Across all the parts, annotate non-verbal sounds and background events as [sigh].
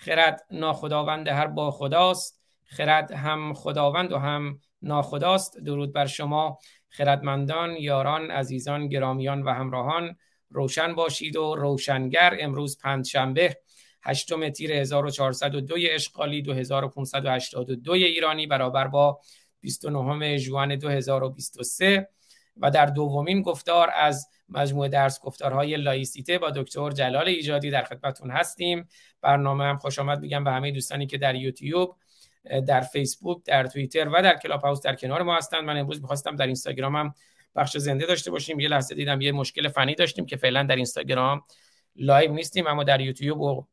خرد ناخداوند هر با خداست. خرد هم خداوند و هم ناخداست. درود بر شما خردمندان یاران عزیزان گرامیان و همراهان. روشن باشید و روشنگر امروز پنجشنبه هشتم تیر 1402 اشغالی 2582 ایرانی برابر با 29 ژوئن 2023 و در دومین گفتار از مجموعه درس گفتارهای لایسیته با دکتر جلال ایجادی در خدمتون هستیم. برنامه هم خوش آمد میگم به همه دوستانی که در یوتیوب در فیسبوک در توییتر و در کلاب هاوس در کنار ما هستند من امروز می‌خواستم در اینستاگرام هم بخش زنده داشته باشیم. یه لحظه دیدم یه مشکل فنی داشتیم که فعلا در اینستاگرام live نیستیم اما در یوتیوب و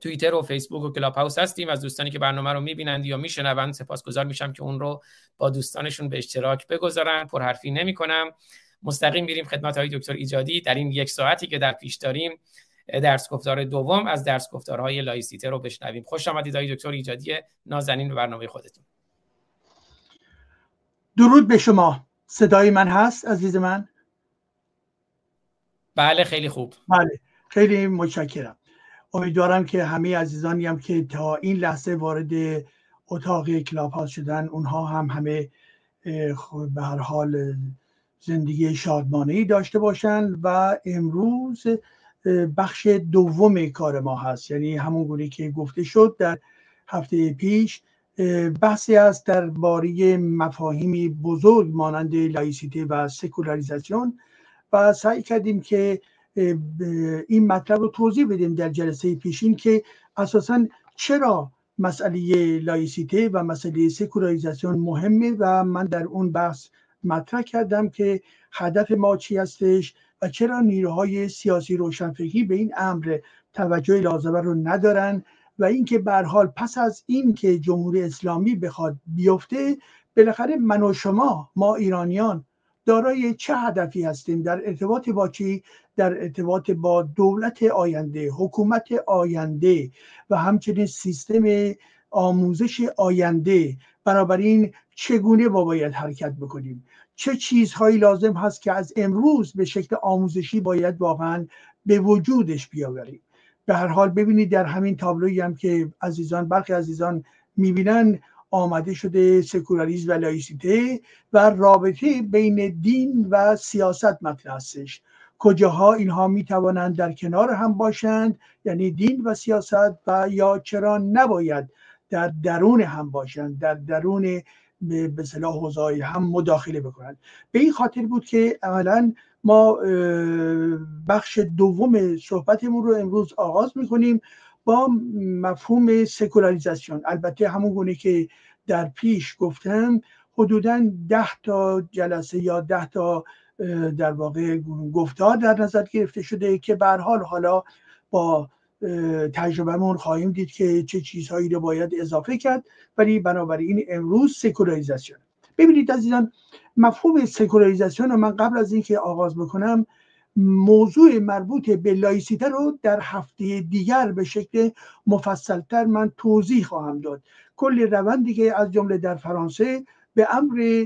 توییتر و فیسبوک و کلاب هاوس هستیم. از دوستانی که برنامه رو می‌بینند یا میشنوند سپاسگزار میشم که اون رو با دوستانشون به اشتراک بگذارن. پرحرفی نمی‌کنم. مستقیم میریم خدمت آقای دکتر ایجادی. در این یک ساعتی که در پیش داریم درس گفتار دوم از درس گفتارهای لایسیته رو بشنویم. خوش آمدید آقای دکتر ایجادی. نازنین به برنامه خودتون. درود به شما. صدای من هست عزیز من؟ بله خیلی خوب. بله خیلی متشکرم. امیدوارم که همه عزیزانی هم که تا این لحظه وارد اتاق کلاب ها شدن اونها هم همه به هر حال زندگی شادمانه ای داشته باشند و امروز بخش دوم کار ما هست. یعنی همون گونه که گفته شد در هفته پیش بحثی است درباره مفاهیمی بزرگ مانند لایسیته و سکولاریزاسیون و سعی کردیم که این مطلب رو توضیح بدیم در جلسه پیشین که اساسا چرا مسئله لایسیته و مسئله سکولاریزاسیون مهمه و من در اون بحث مطرح کردم که هدف ما چی هستش و چرا نیروهای سیاسی روشنفکری به این امر توجه لازمه رو ندارن و اینکه به حال پس از این که جمهوری اسلامی بخواد بیفته بالاخره من و شما ما ایرانیان دارای چه هدفی هستیم در ارتباط با چی؟ در ارتباط با دولت آینده حکومت آینده و همچنین سیستم آموزش آینده. بنابراین چگونه با باید حرکت بکنیم؟ چه چیزهایی لازم هست که از امروز به شکل آموزشی باید واقعا به وجودش بیاوریم؟ به هر حال ببینید در همین تابلویی هم که عزیزان برخی عزیزان می‌بینن آمده شده سکولاریزم و لایسیته و رابطه بین دین و سیاست مطرح هستش. کجاها اینها می توانند در کنار هم باشند یعنی دین و سیاست و یا چرا نباید در درون هم باشند در درون به صلاح حوزه هم مداخله بکنند. به این خاطر بود که عملا ما بخش دوم صحبتمون رو امروز آغاز می‌کنیم. با مفهوم سکولاریزاسیون. البته همون گونه که در پیش گفتم حدودا ده تا جلسه یا ده تا در واقع گفتار در نظر گرفته شده که به حال حالا با تجربهمون خواهیم دید که چه چیزهایی رو باید اضافه کرد. ولی بنابراین امروز سکولاریزاسیون. ببینید عزیزان مفهوم سکولاریزاسیون رو من قبل از اینکه آغاز بکنم موضوع مربوط به لایسیته رو در هفته دیگر به شکل مفصلتر من توضیح خواهم داد. کل روندی که از جمله در فرانسه به امر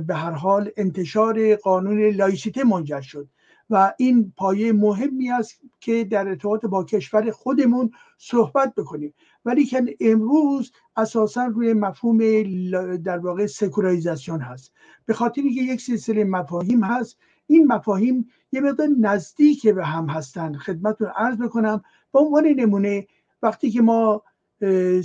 به هر حال انتشار قانون لایسیته منجر شد و این پایه مهمی است که در ارتباط با کشور خودمون صحبت بکنیم. ولی که امروز اساسا روی مفهوم در واقع سکولاریزاسیون هست. به خاطر اینکه یک سلسله مفاهیم هست این مفاهیم یه مقدار نزدیک به هم هستند خدمتتون عرض بکنم به عنوان نمونه وقتی که ما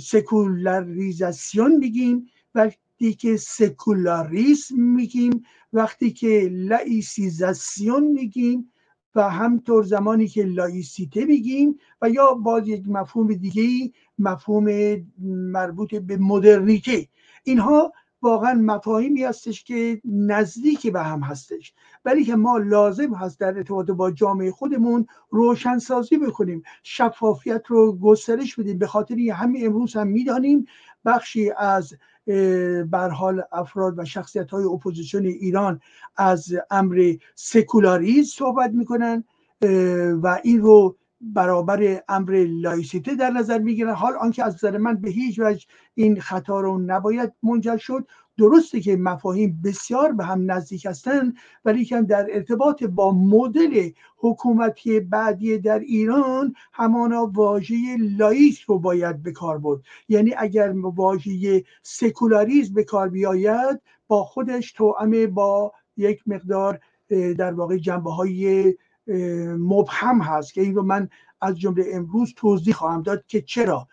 سکولاریزاسیون میگیم وقتی که سکولاریسم میگیم وقتی که لایسیزاسیون میگیم و همطور زمانی که لایسیته میگیم و یا باز یک مفهوم دیگه مفهوم مربوط به مدرنیته اینها واقعا مفاهیمی هستش که نزدیکی به هم هستش ولی که ما لازم هست در ارتباط با جامعه خودمون روشنسازی بکنیم شفافیت رو گسترش بدیم. به خاطر همین امروز هم می‌دانیم بخشی از حال افراد و شخصیت های اپوزیسیون ایران از امر سکولاریز صحبت می‌کنن و این رو برابر امر لایسیته در نظر می‌گیرن حال آنکه از نظر من به هیچ وجه این خطا رو نباید منجر شد. درسته که مفاهیم بسیار به هم نزدیک هستند ولی که در ارتباط با مدل حکومتی بعدی در ایران همانا واژه لائیک رو باید به کار برد. یعنی اگر واژه سکولاریزم به کار بیاید با خودش توأم با یک مقدار در واقع جنبه های مبهم هست که این رو من از جمله امروز توضیح خواهم داد که چرا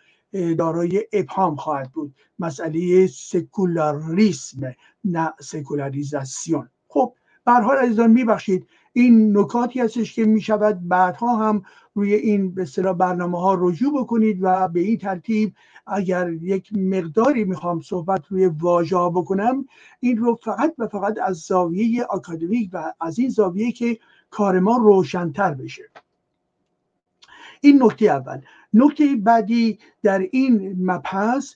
دارای ابهام خواهد بود. مسئله سکولاریسم نه سکولاریزاسیون. خب به حال عزیزان میبخشید این نکاتی هستش که می‌شود بعدها هم روی این به اصطلاح برنامه ها رجوع بکنید و به این ترتیب اگر یک مقداری می‌خوام صحبت روی واژه بکنم این رو فقط و فقط از زاویه آکادمیک و از این زاویه که کار ما روشنتر بشه. این نکته اول. نکته بعدی در این مبحث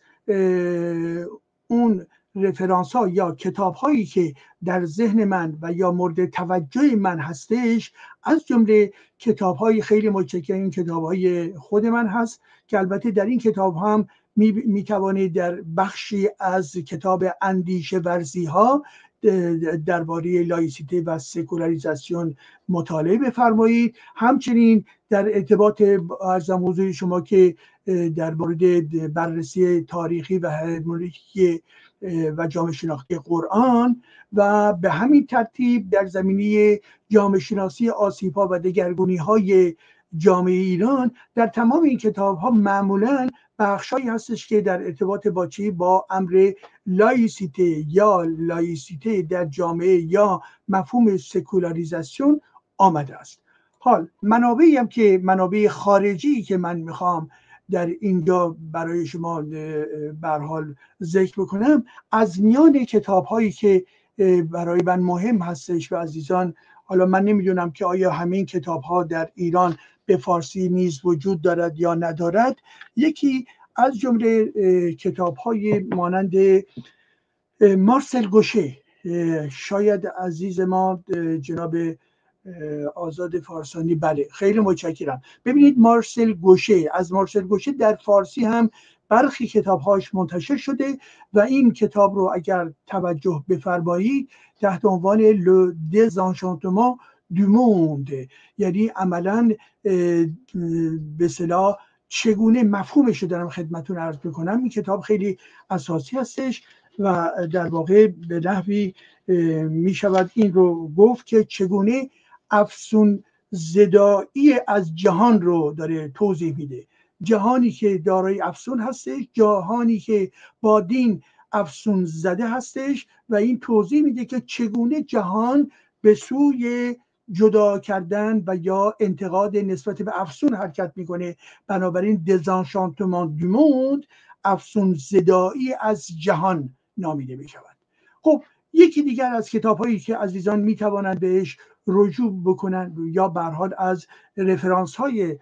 اون رفرانس ها یا کتاب هایی که در ذهن من و یا مورد توجه من هستش از جمله کتاب های خیلی متشکر این کتاب های خود من هست که البته در این کتاب هم می, توانید در بخشی از کتاب اندیشه ورزی ها درباره لایسیته و سکولاریزاسیون مطالعه بفرمایید. همچنین در ارتباط ارزم حضور شما که در مورد بررسی تاریخی و هرمونیکی و جامعه شناختی قرآن و به همین ترتیب در زمینه جامعه شناسی آسیبا و دگرگونی های جامعه ایران در تمام این کتاب ها معمولا بخشهایی هستش که در ارتباط با چی؟ با امر لایسیته یا لایسیته در جامعه یا مفهوم سکولاریزاسیون آمده است. حال منابعی هم که منابع خارجی که من می‌خوام در اینجا برای شما حال ذکر بکنم از میان کتاب هایی که برای من مهم هستش و عزیزان حالا من نمی‌دونم که آیا همین کتاب ها در ایران به فارسی نیز وجود دارد یا ندارد یکی از جمله کتاب های مانند مارسل گوشه. شاید عزیز ما جناب آزاد فارسانی بله خیلی متشکرم. ببینید مارسل گوشه از مارسل گوشه در فارسی هم برخی کتابهاش منتشر شده و این کتاب رو اگر توجه بفرمایید تحت عنوان لو دزانشانتمان دو موند. یعنی عملا به صلاح چگونه مفهومش رو دارم خدمتون عرض می‌کنم. این کتاب خیلی اساسی هستش و در واقع به نحوی می شود این رو گفت که چگونه افسون زدایی از جهان رو داره توضیح میده. جهانی که دارای افسون هستش جهانی که با دین افسون زده هستش و این توضیح میده که چگونه جهان به سوی جدا کردن و یا انتقاد نسبت به افسون حرکت می‌کنه. بنابراین دزانشانتمان دو افسون زدایی از جهان نامیده می شود خب یکی دیگر از کتاب هایی که عزیزان می توانند بهش رجوع بکنند یا برحال از رفرانس های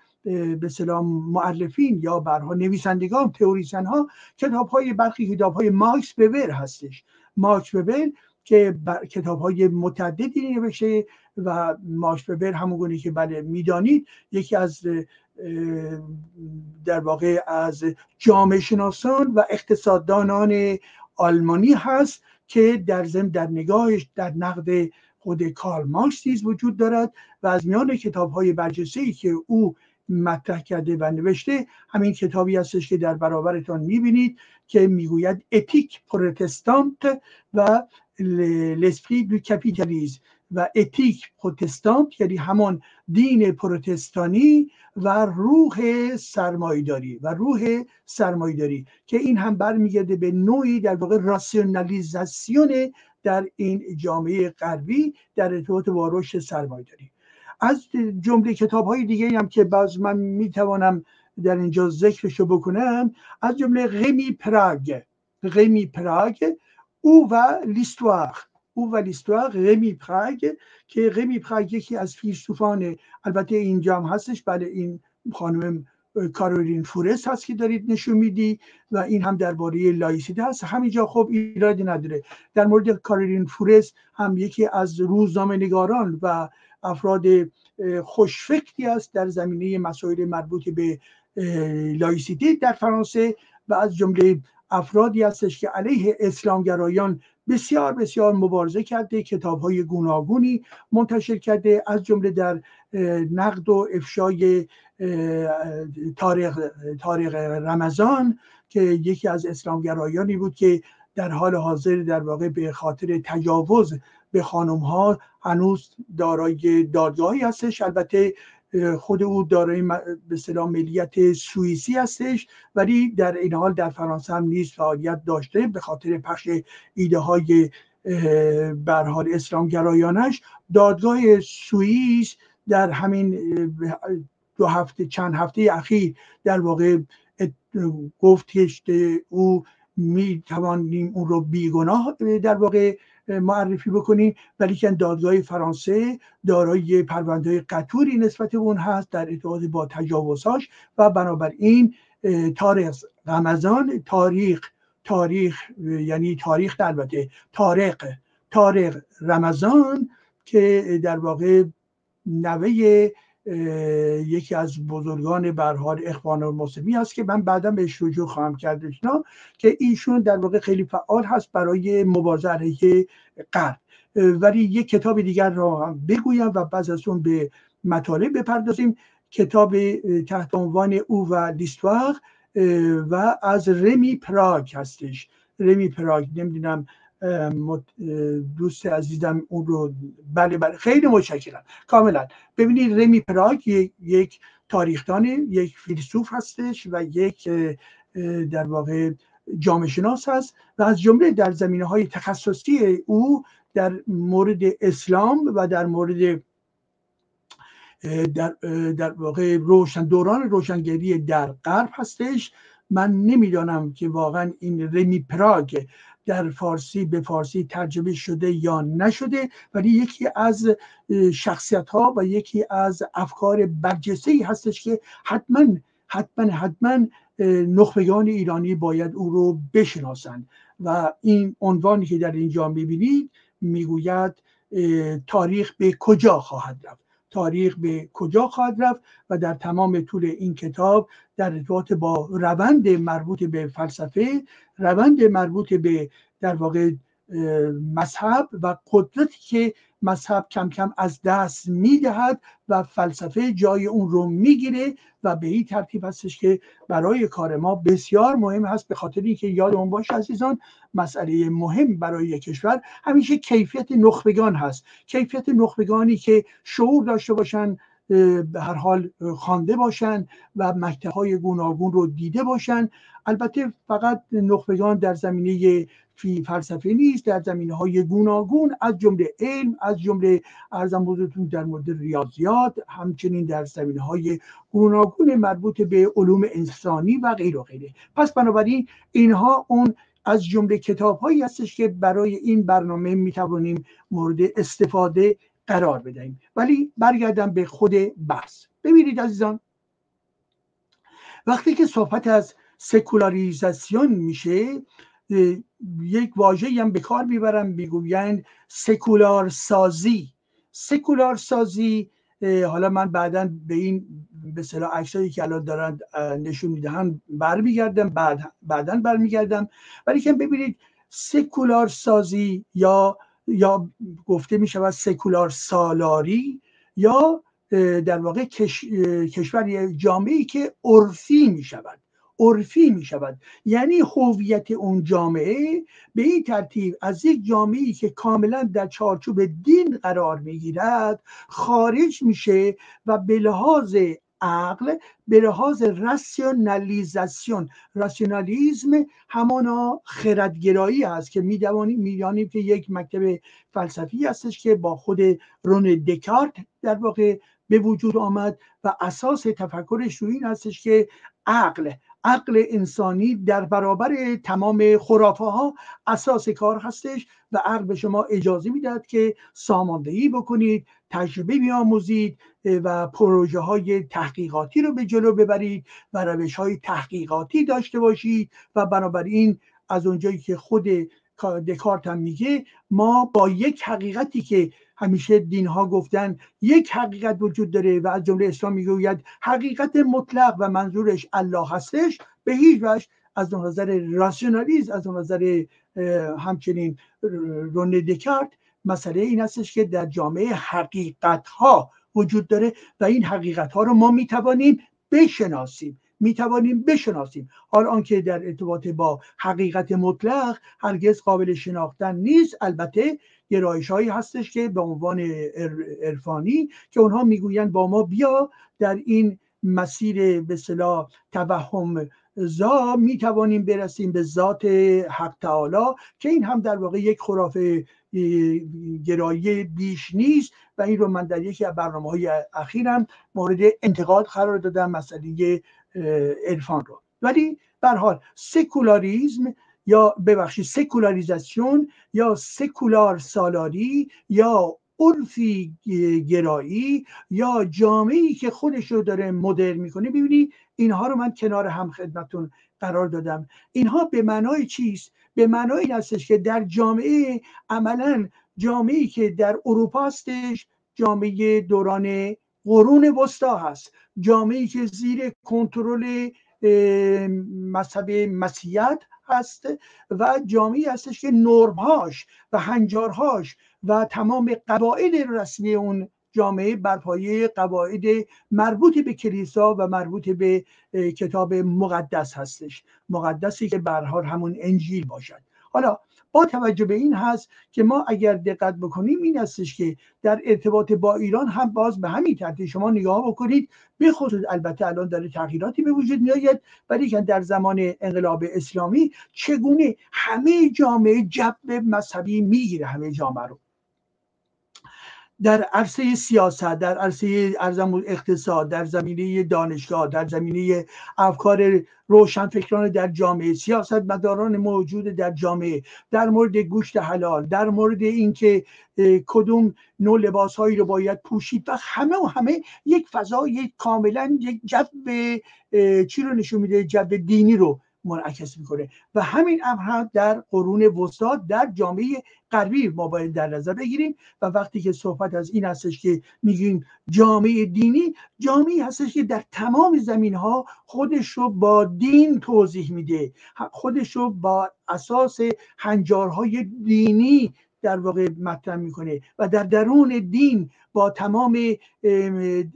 به سلام معرفین یا برها نویسندگان تئوریسن ها کتاب های برخی کتاب های ماکس ببر هستش. ماکس ببر که کتاب های متعددی نوشته و ماکس ببر همون که بله می‌دانید یکی از در واقع از جامعه شناسان و اقتصاددانان آلمانی هست که در ضمن در نگاهش در نقد خود کارل مارکس نیز وجود دارد و از میان کتاب های برجسته ای که او مطرح کرده و نوشته همین کتابی هستش که در برابرتان می‌بینید که می‌گوید éthique protestante et l'esprit du capitalisme و éthique protestante یعنی همان دین پروتستانی و روح سرمایداری و روح سرمایداری که این هم برمیگرده به نوعی در واقع راسیونالیزاسیون در این جامعه غربی در ارتباط با رشد سرمایداری از جمله کتاب های دیگه هم که باز من می‌توانم در اینجا ذکرشو بکنم از جمله غمی پراگ. غمی پراگ او و لیستوار. او و لیستوار رمی پراگ که رمی پراگ یکی از فیلسوفان البته اینجا هم هستش بله این خانم کارولین فورس هست که دارید نشون میدی و این هم درباره لایسیته هست. همینجا خب ایرادی نداره. در مورد کارولین فورست هم یکی از روزنامه نگاران و افراد خوشفکری است در زمینه مسائل مربوط به لایسیته در فرانسه و از جمله افرادی هستش که علیه اسلامگرایان بسیار بسیار مبارزه کرده کتاب های گوناگونی منتشر کرده از جمله در نقد و افشای تاریخ, تاریخ رمضان که یکی از اسلامگرایانی بود که در حال حاضر در واقع به خاطر تجاوز به خانم ها هنوز دارای دادگاهی هستش. البته خود او دارای به سلام ملیت سوئیسی هستش ولی در این حال در فرانسه هم نیز فعالیت داشته به خاطر پخش ایده های برحال اسلام گرایانش دادگاه سوئیس در همین دو هفته چند هفته اخیر در واقع گفتش او می توانیم اون رو بیگناه در واقع معرفی بکنیم ولی که دادگاه فرانسه دارای پرونده قطوری نسبت اون هست در ارتباط با تجاوزهاش و بنابراین تاریخ رمضان تاریخ تاریخ یعنی تاریخ البته تاریخ تاریخ رمضان که در واقع نوه یکی از بزرگان برحال اخوان المسلمی هست که من بعدا بهش رجوع خواهم کرد که ایشون در واقع خیلی فعال هست برای مبارزه علیه ولی یک کتاب دیگر را هم بگویم و بعد از اون به مطالب بپردازیم. کتاب تحت عنوان او و لیستواغ و از رمی پراگ هستش. رمی پراگ نمی‌دونم دوست عزیزم اون رو بله بله خیلی متشکرم. کاملا. ببینید رمی پراگ یک تاریخدان یک فیلسوف هستش و یک در واقع جامعه شناس هست و از جمله در زمینه های تخصصی او در مورد اسلام و در مورد در, در واقع روشن دوران روشنگری در غرب هستش. من نمی‌دانم که واقعا این رمی پراگ در فارسی به فارسی ترجمه شده یا نشده ولی یکی از شخصیت ها و یکی از افکار برجسته ای هستش که حتما حتما حتما نخبگان ایرانی باید او رو بشناسند. و این عنوانی که در اینجا می‌بینید می‌گوید تاریخ به کجا خواهد رفت. تاریخ به کجا خواهد رفت و در تمام طول این کتاب در ارتباط با روند مربوط به فلسفه روند مربوط به در واقع مذهب و قدرتی که مذهب کم کم از دست می‌دهد و فلسفه جای اون رو می‌گیره و به این ترتیب هستش که برای کار ما بسیار مهم هست به خاطر اینکه یادمون باشه عزیزان مسئله مهم برای کشور همیشه کیفیت نخبگان هست. کیفیت نخبگانی که شعور داشته باشن به هر حال خوانده باشن و مکتب گوناگون رو دیده باشن. البته فقط نخبگان در زمینه فی فلسفه نیست در زمینه های گوناگون از جمله علم از جمله ارزم بزرگتون در مورد ریاضیات همچنین در زمینه های گوناگون مربوط به علوم انسانی و غیر و غیره. پس بنابراین اینها اون از جمله کتاب هایی هستش که برای این برنامه می توانیم مورد استفاده قرار بدهیم. ولی برگردم به خود بحث. ببینید عزیزان وقتی که صحبت از سکولاریزاسیون میشه یک واژه هم به کار می‌برم می‌گویند سکولار سازی. سکولار سازی حالا من بعدا به این به صلاح عکسایی که الان دارن نشون می‌دهن برمیگردم بعد بعدا برمیگردم. ولی که ببینید سکولار سازی یا یا گفته می شود سکولار سالاری یا در واقع کش... کشور جامعه که عرفی می شود عرفی می شود یعنی هویت اون جامعه به این ترتیب از یک جامعه که کاملا در چارچوب دین قرار می گیرد خارج میشه و به لحاظ عقل به لحاظ راسیونالیزاسیون. راسیونالیزم همانا خردگرایی است که میدوانیم می‌دانیم که یک مکتب فلسفی هستش که با خود رون دکارت در واقع به وجود آمد و اساس تفکرش رو این هستش که عقل عقل انسانی در برابر تمام خرافه ها اساس کار هستش و عقل به شما اجازه می‌دهد که ساماندهی بکنید تجربه بیاموزید و پروژه های تحقیقاتی رو به جلو ببرید و روش های تحقیقاتی داشته باشید و بنابراین از اونجایی که خود دکارت هم میگه ما با یک حقیقتی که همیشه دین ها گفتن یک حقیقت وجود داره و از جمله اسلام می‌گوید حقیقت مطلق و منظورش الله هستش. به هیچ وجه از نظر راسیونالیز از نظر همچنین رونه دکارت مسئله این هستش که در جامعه حقیقت ها وجود داره و این حقیقت ها رو ما می‌توانیم بشناسیم. می‌توانیم بشناسیم. حال آنکه در ارتباط با حقیقت مطلق هرگز قابل شناختن نیست البته گرایش هایی هستش که به عنوان عرفانی که اونها می‌گویند با ما بیا در این مسیر به صلاح توهم زا می توانیم برسیم به ذات حق تعالی که این هم در واقع یک خرافه گرایی بیش نیست و این رو من در یکی از برنامه های اخیرم مورد انتقاد قرار دادم مسئله عرفان رو. ولی به حال سکولاریزم یا ببخشید سکولاریزاسیون یا سکولار سالاری یا عرفی گرایی یا جامعی که خودش رو داره مدرن می‌کنه. ببینی اینها رو من کنار هم خدمتون قرار دادم. اینها به معنای چیست؟ به معنای این هستش که در جامعه عملا جامعه که در اروپا هستش جامعه دوران قرون وسطا هست. جامعه که زیر کنترل مذهب مسیحیت هست و جامعه هستش که نرمهاش و هنجارهاش و تمام قواعد رسمی اون جامعه بر پایه قواعد مربوط به کلیسا و مربوط به کتاب مقدس هستش. مقدسی که برحال همون انجیل باشد. حالا با توجه به این هست که ما اگر دقت بکنیم این هستش که در ارتباط با ایران هم باز به همین ترتیب شما نگاه بکنید به خصوص البته الان داره تغییراتی به وجود میآید ولی که در زمان انقلاب اسلامی چگونه همه جامعه جب مذهبی می‌گیره همه جامعه رو. در عرصه سیاست در عرصه ارزم اقتصاد در زمینه دانشگاه در زمینه افکار روشنفکران در جامعه سیاست مداران موجود در جامعه در مورد گوشت حلال در مورد اینکه کدوم نوع لباس هایی رو باید پوشید و همه و همه یک فضای کاملا یک جو چی رو نشون میده؟ جو دینی رو منعکس می‌کنه. و همین امر در قرون وسطا در جامعه غربی ما باید در نظر بگیریم. و وقتی که صحبت از این هستش که میگیم جامعه دینی جامعه هستش که در تمام زمین ها خودش رو با دین توضیح میده. خودش رو با اساس هنجارهای دینی در واقع مطرح می‌کنه. و در درون دین با تمام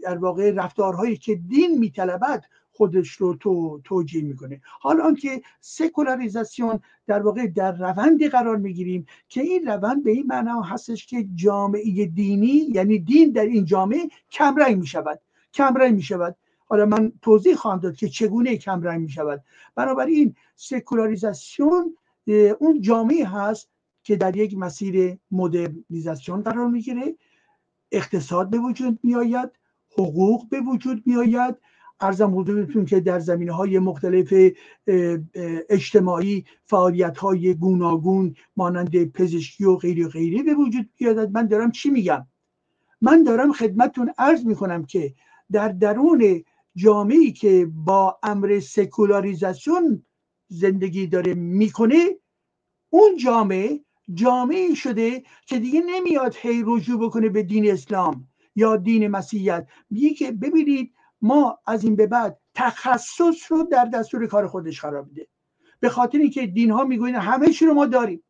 در واقع رفتارهایی که دین میطلبد خودش رو تو توجیه می‌کنه. حالا آنکه سکولاریزاسیون در واقع در روندی قرار می‌گیریم که این روند به این معنا هستش که جامعه دینی یعنی دین در این جامعه کمرنگ می‌شود کمرنگ می‌شود. حالا من توضیح خواهم داد که چگونه کمرنگ می‌شود. بنابراین سکولاریزاسیون اون جامعه هست که در یک مسیر مدرنیزاسیون قرار می‌گیره. اقتصاد به وجود میآید حقوق به وجود میآید. ارزم حضورتون که در زمینه های مختلف اجتماعی فعالیت های گوناگون مانند پزشکی و غیری و غیری به وجود بیاد من دارم چی میگم؟ من دارم خدمتتون عرض می‌کنم که در درون جامعه که با امر سکولاریزاسیون زندگی داره می‌کنه اون جامعه جامعه شده که دیگه نمیاد هی رجوع بکنه به دین اسلام یا دین مسیحیت. میگه که ببینید ما از این به بعد تخصص رو در دستور کار خودش قرار میده. به خاطر اینکه دین ها می‌گوین همه چی رو ما داریم.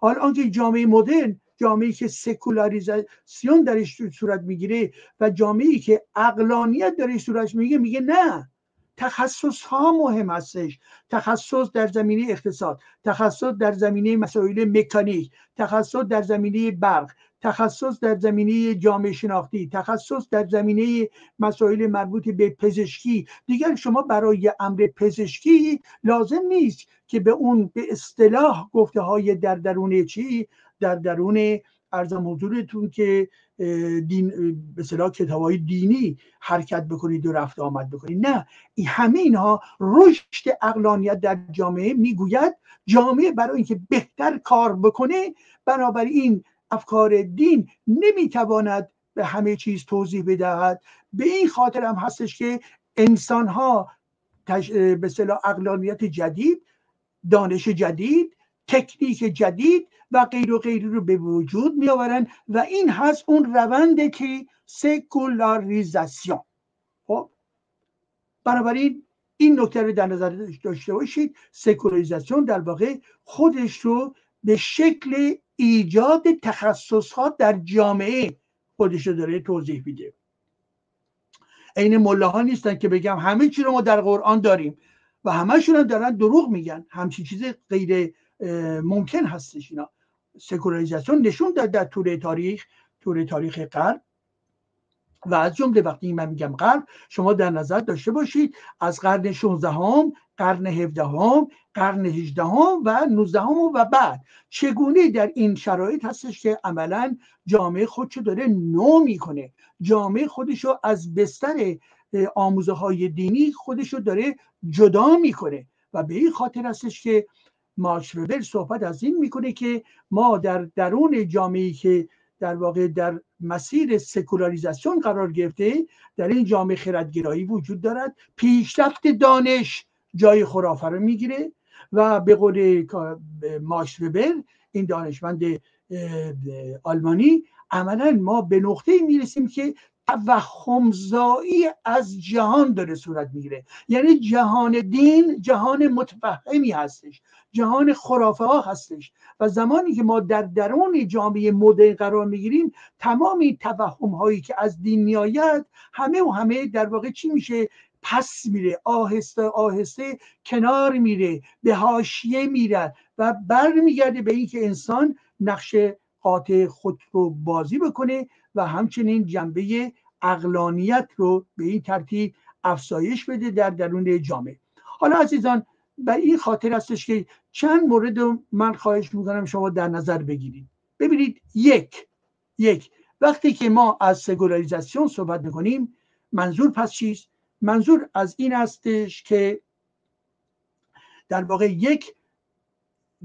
حال آنکه جامعه مدرن جامعه که سکولاریزاسیون درش صورت می‌گیره و جامعه که اقلانیت درش صورت میگه میگه نه. تخصص ها مهم هستش. تخصص در زمینه اقتصاد تخصص در زمینه مسائل مکانیک تخصص در زمینه برق تخصص در زمینه جامعه شناختی تخصص در زمینه مسائل مربوط به پزشکی. دیگر شما برای امر پزشکی لازم نیست که به اون به اصطلاح گفته های در درون چی؟ در درون ارزم حضورتون که دین به صلاح کتاب های دینی حرکت بکنید و رفت آمد بکنید. نه این همه اینها رشد اقلانیت در جامعه می‌گوید جامعه برای اینکه بهتر کار بکنه بنابراین افکار دین نمی‌تواند به همه چیز توضیح بدهد. به این خاطر هم هستش که انسان ها به صلاح اقلانیت جدید دانش جدید تکنیک جدید و غیر و غیری رو به وجود می آورن و این هست اون رونده که سکولاریزاسیون. خب؟ بنابراین این نکته رو در نظر داشته باشید. سکولاریزاسیون در واقع خودش رو به شکل ایجاد تخصص ها در جامعه خودش رو داره توضیح میده. عین ملاها نیستن که بگم همه چی رو ما در قرآن داریم و همهشون هم دارن دروغ میگن. همچین چیز غیر ممکن هستش اینا. سکولاریزاسیون نشون داد در طول تاریخ طول تاریخ غرب و از جمله وقتی من میگم غرب شما در نظر داشته باشید از قرن 16 هم قرن 17 هم قرن 18 هم و 19 هم و بعد. چگونه در این شرایط هستش که عملا جامعه خودشو داره نو می‌کنه؟ جامعه خودشو از بستر آموزه های دینی خودشو داره جدا می‌کنه. و به این خاطر هستش که مارش وبر صحبت از این می‌کنه که ما در درون جامعه که در واقع در مسیر سکولاریزاسیون قرار گرفته در این جامعه خردگرایی وجود دارد. پیشرفت دانش جای خرافه رو می‌گیره و به قول ماش وبر این دانشمند آلمانی عملا ما به نقطه می‌رسیم که توهمزایی از جهان داره صورت می‌گیره. یعنی جهان دین جهان متفهمی هستش جهان خرافه ها هستش و زمانی که ما در درون جامعه مدرن قرار می‌گیریم تمامی توهم هایی که از دین میآید همه و همه در واقع چی میشه؟ پس میره آهسته آهسته کنار میره به حاشیه میره و برمیگرده به اینکه انسان نقش قاطع خود رو بازی بکنه و همچنین جنبه اقلانیت رو به این ترتیب افزایش بده در درون جامعه. حالا عزیزان به این خاطر هستش که چند مورد رو من خواهش می‌کنم شما در نظر بگیرید. ببینید یک یک وقتی که ما از سگولاریزاسیون صحبت می‌کنیم منظور پس چیست؟ منظور از این هستش که در واقع یک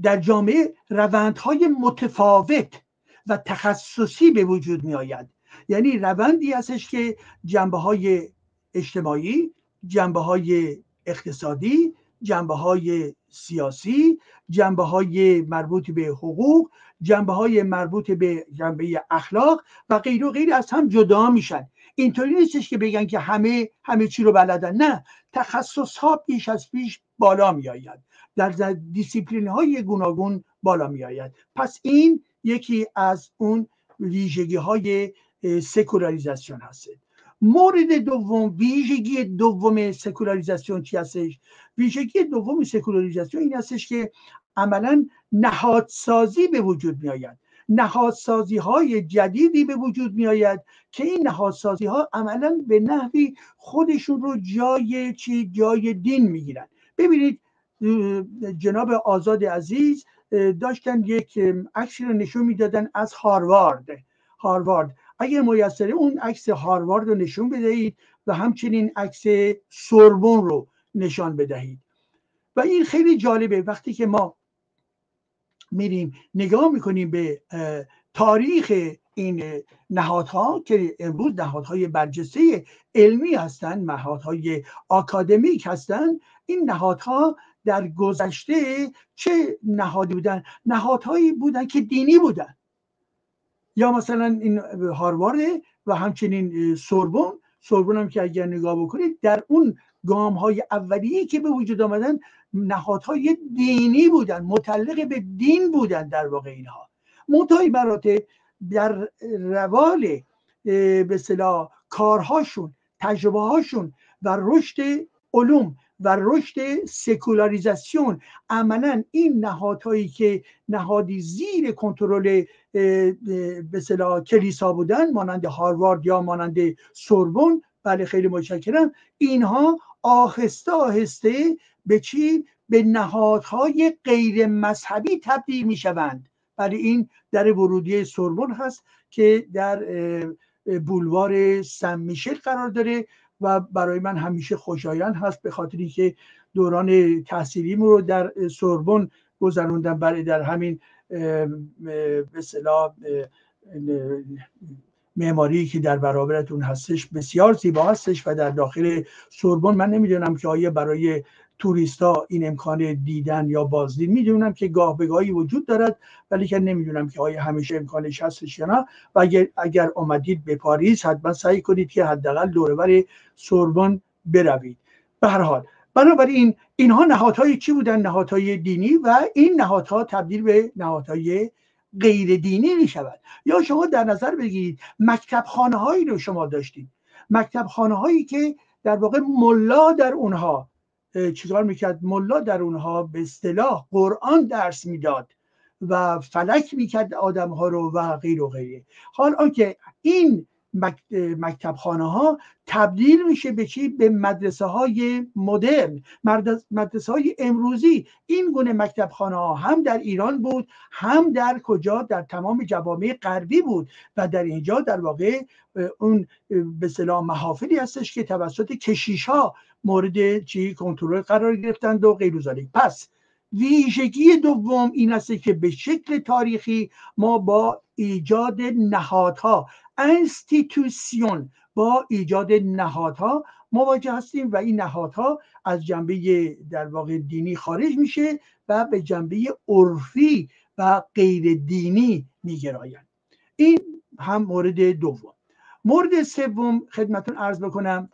در جامعه روندهای متفاوت و تخصصی به وجود می آید یعنی روندی هستش که جنبه های اجتماعی جنبه های اقتصادی جنبه های سیاسی جنبه های مربوط به حقوق جنبه های مربوط به جنبه اخلاق و غیر و غیر از هم جدا میشن. اینطوری نیستش که بگن که همه همه چی رو بلدن. نه تخصص ها پیش از پیش بالا می آید در دیسیپلین های گوناگون بالا می آید پس این یکی از اون ویژگی های سکولاریزاسیون هست مورد دوم ویژگی دوم سکولاریزاسیون چی هستش؟ ویژگی دوم سکولاریزاسیون این هستش که عملا نهادسازی به وجود می آید نهادسازی های جدیدی به وجود می آید که این نهادسازی ها عملا به نحوی خودشون رو جای چی؟ جای دین می گیرن ببینید جناب آزاد عزیز داشتن یک عکسی رو نشون می‌دادن از هاروارد. هاروارد. اگر میسره اون عکس هاروارد رو نشون بدهید و همچنین عکس سوربون رو نشان بدهید. و این خیلی جالبه. وقتی که ما میریم نگاه می‌کنیم به تاریخ این نهادها که امروز نهادهای برجسته علمی هستند نهادهای آکادمیک هستند این نهادها در گذشته چه نهادی بودن؟ نهادهایی بودن که دینی بودن. یا مثلا این هاروارد و همچنین سوربون سوربون هم که اگر نگاه بکنید در اون گام های اولیه که به وجود آمدن نهادهای دینی بودن متعلق به دین بودن در واقع اینها. منتهای مراتب در روال به صلاح کارهاشون تجربه هاشون و رشد علوم و رشد سکولاریزاسیون. عملا این نهادهایی که نهادی زیر کنترل به کلیسا بودن مانند هاروارد یا مانند سوربون بله خیلی متشکرم. اینها آهسته آهسته به چی؟ به نهادهای غیر مذهبی تبدیل می شوند برای این در ورودی سوربن هست که در بولوار سن میشل قرار داره و برای من همیشه خوشایند هست به خاطری که دوران تحصیلیم رو در سوربن گذروندم. برای در همین به معماری که در برابرتون هستش بسیار زیبا هستش و در داخل سوربن. من نمی‌دونم که آیا برای توریستا این امکان دیدن یا بازدید می‌دونم که گاه به گاهی وجود دارد ولی که نمی‌دونم که آیا همیشه امکانش هستش یا نه. و اگر, اگر آمدید به پاریس حتما سعی کنید که حداقل دوربر سوربن بروید. به هر حال بنابراین اینها نهادهای چی بودن؟ نهادهای دینی و این نهادها تبدیل به نهادهای غیر دینی می شود یا شما در نظر بگیرید مکتب خانه هایی رو شما داشتید. مکتب خانه هایی که در واقع ملا در اونها چیکار می‌کرد؟ ملا در اونها به اصطلاح قرآن درس می‌داد و فلک می‌کرد آدم ها رو و غیر و غیره. حال آنکه این مکتب خانه ها تبدیل میشه به چی؟ به مدرسه های مدرن. مدرسه های امروزی. این گونه مکتب خانه ها هم در ایران بود هم در کجا؟ در تمام جوامع غربی بود و در اینجا در واقع اون به صلاح محافلی هستش که توسط کشیش ها مورد چی کنترل قرار گرفتند و غیر پس ویژگی دوم این است که به شکل تاریخی ما با ایجاد نهادها انستیتوسیون با ایجاد نهادها مواجه هستیم و این نهادها از جنبه در واقع دینی خارج میشه و به جنبه عرفی و غیر دینی میگرایند. این هم مورد دوم. مورد سوم خدمتون عرض بکنم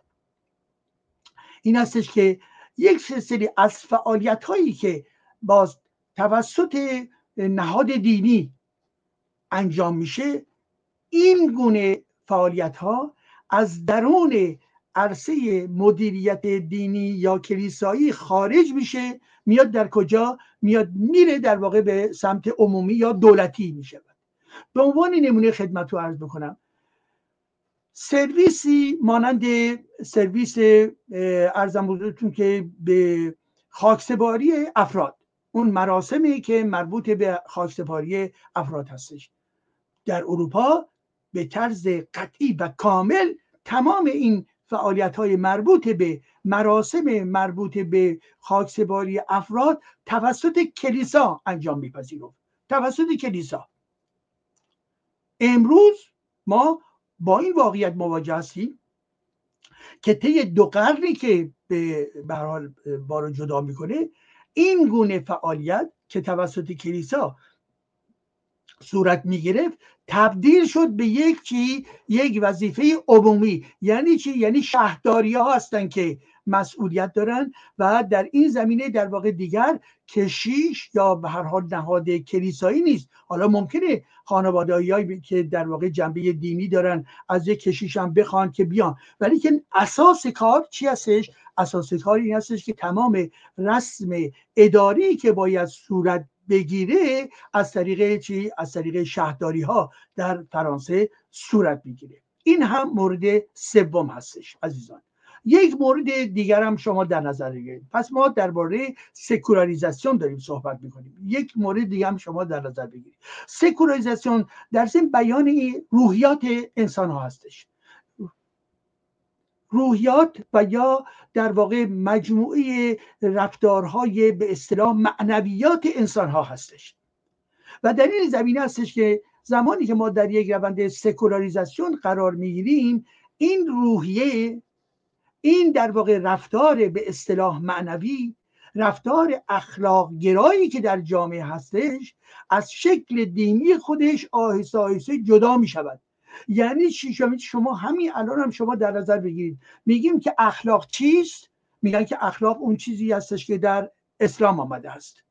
این هستش که یک سری از فعالیت هایی که باز توسط نهاد دینی انجام میشه این گونه فعالیت ها از درون عرصه مدیریت دینی یا کلیسایی خارج میشه میاد در کجا؟ میاد میره در واقع به سمت عمومی یا دولتی میشه به عنوان نمونه خدمت رو عرض بکنم. سرویسی مانند سرویس ارزم بزرگتون که به خاکسپاری افراد. اون مراسمی که مربوط به خاکسپاری افراد هستش. در اروپا به طرز قطعی و کامل تمام این فعالیت های مربوط به مراسم مربوط به خاکسپاری افراد توسط کلیسا انجام میپذیرفت. توسط کلیسا. امروز ما با این واقعیت مواجه هستیم که طی دو قرنی که به حال بارو جدا می‌کنه این گونه فعالیت که توسط کلیسا صورت می‌گرفت تبدیل شد به یک چی یک وظیفه عمومی. یعنی چی؟ یعنی شهرداری ها هستن که مسئولیت دارن و در این زمینه در واقع دیگر کشیش یا به هر حال نهاد کلیسایی نیست. حالا ممکنه خانواده که در واقع جنبه دینی دارن از یک کشیش هم بخوان که بیان. ولی که اساس کار چی هستش؟ اساس کار این هستش که تمام رسم اداری که باید صورت بگیره از طریق چی؟ از طریق شهرداری ها در فرانسه صورت بگیره این هم مورد سوم هستش عزیزان. یک مورد دیگر هم شما در نظر بگیرید. پس ما درباره سکولاریزاسیون داریم صحبت می‌کنیم. یک مورد دیگه هم شما در نظر بگیرید. سکولاریزاسیون در ضمن بیان روحیات انسان ها هستش. روحیات و یا در واقع مجموعه رفتارهای به اصطلاح معنویات انسان ها هستش. و این زمینه هستش که زمانی که ما در یک روند سکولاریزاسیون قرار می‌گیریم این روحیه این در واقع رفتار به اصطلاح معنوی رفتار اخلاق گرایی که در جامعه هستش از شکل دینی خودش آهسته آهسته جدا می شود یعنی چی؟ شما همین الان هم شما در نظر بگیرید. میگیم که اخلاق چیست؟ میگن که اخلاق اون چیزی هستش که در اسلام آمده است.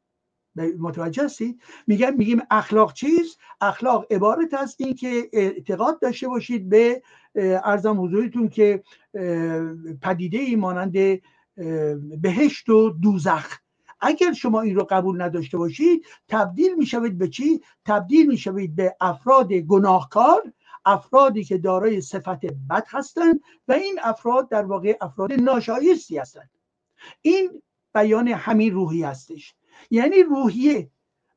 متوجه هستید؟ میگن میگیم اخلاق چیست؟ اخلاق عبارت از این که اعتقاد داشته باشید به ارزم حضورتون که پدیده ای مانند بهشت و دوزخ. اگر شما این رو قبول نداشته باشید تبدیل می‌شوید به چی؟ تبدیل می‌شوید به افراد گناهکار افرادی که دارای صفت بد هستند و این افراد در واقع افراد ناشایستی هستند. این بیان همین روحی هستش. یعنی روحیه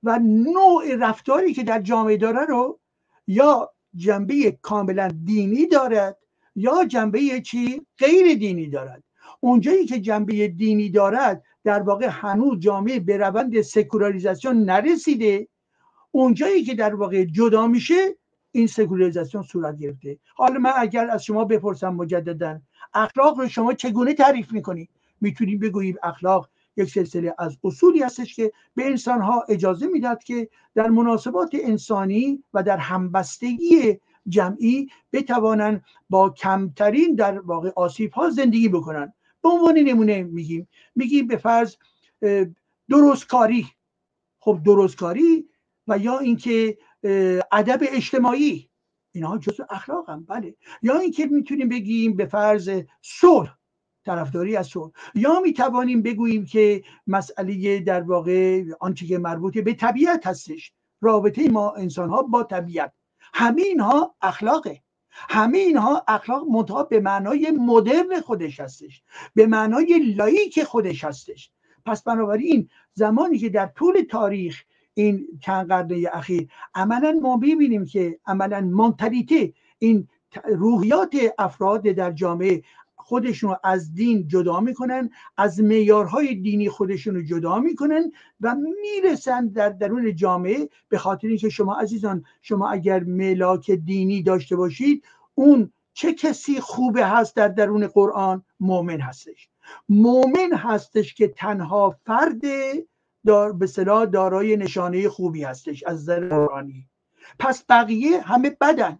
و نوع رفتاری که در جامعه داره رو یا جنبه کاملا دینی دارد یا جنبه چی؟ غیر دینی دارد. اونجایی که جنبه دینی دارد در واقع هنوز جامعه به روند سکولاریزاسیون نرسیده اونجایی که در واقع جدا میشه این سکولاریزاسیون صورت گرفته. حالا من اگر از شما بپرسم مجددا اخلاق رو شما چگونه تعریف می‌کنید می‌تونیم بگوییم اخلاق یک سلسله از اصولی هستش که به انسان ها اجازه می‌داد که در مناسبات انسانی و در همبستگی جمعی بتوانند با کمترین در واقع آسیب ها زندگی بکنن. به عنوان نمونه میگیم. میگیم به فرض درستکاری. خب درستکاری و یا اینکه ادب اجتماعی. اینها جزء اخلاق هم بله. یا اینکه می‌تونیم بگیم به فرض صلح طرفداری از صلح. یا می‌توانیم بگوییم که مسئله در واقع آنچه که مربوط به طبیعت هستش رابطه ما انسان ها با طبیعت. همه اینها اخلاقه. همه اینها اخلاق منتها به معنای مدرن خودش هستش. به معنای لایک خودش هستش. پس بنابراین زمانی که در طول تاریخ این چند قرنه اخیر. عملا ما ببینیم که عملا منتلیته این روحیات افراد در جامعه خودشون از دین جدا می‌کنن از معیارهای دینی خودشون رو جدا می‌کنن و می‌رسن در درون جامعه. به خاطر اینکه شما عزیزان شما اگر ملاک دینی داشته باشید اون چه کسی خوبه هست در درون قرآن؟ مؤمن هستش. مؤمن هستش که تنها فرد دار به صلاح دارای نشانه خوبی هستش از نظر قرآنی پس بقیه همه بدن.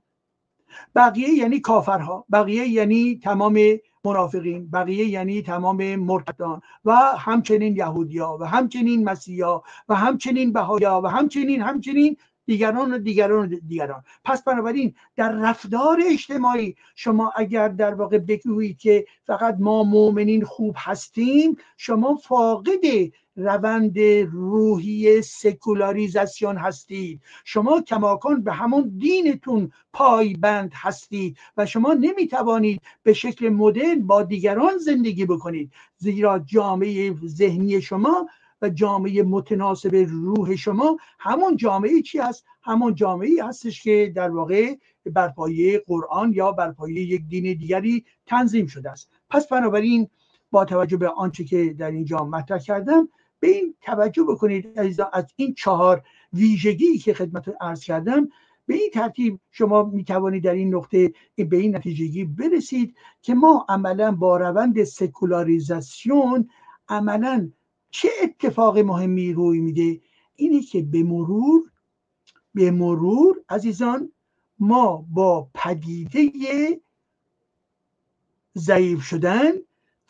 بقیه یعنی کافرها. بقیه یعنی تمام منافقین. بقیه یعنی تمام مرتدان. و همچنین یهودیا و همچنین مسیحا و همچنین بهایا و همچنین همچنین دیگران و دیگران و دیگران. پس بنابراین در رفتار اجتماعی شما اگر در واقع بگویید که فقط ما مؤمنین خوب هستیم شما فاقد روند روحی سکولاریزاسیون هستید. شما کماکان به همون دینتون پایبند هستید و شما نمی‌توانید به شکل مدرن با دیگران زندگی بکنید. زیرا جامعه ذهنی شما و جامعه متناسب روح شما همون جامعه چی هست؟ همون جامعه هستش که در واقع بر پایه قرآن یا بر پایه یک دین دیگری تنظیم شده است. پس بنابراین با توجه به آنچه که در اینجا مطرح کردم به این توجه بکنید از این چهار ویژگی که خدمت عرض کردم به این ترتیب شما می توانید در این نقطه به این نتیجگی برسید که ما عملا با روند سکولاریزاسیون عملا چه اتفاق مهمی روی میده؟ اینه که به مرور به مرور عزیزان ما با پدیده ضعیف شدن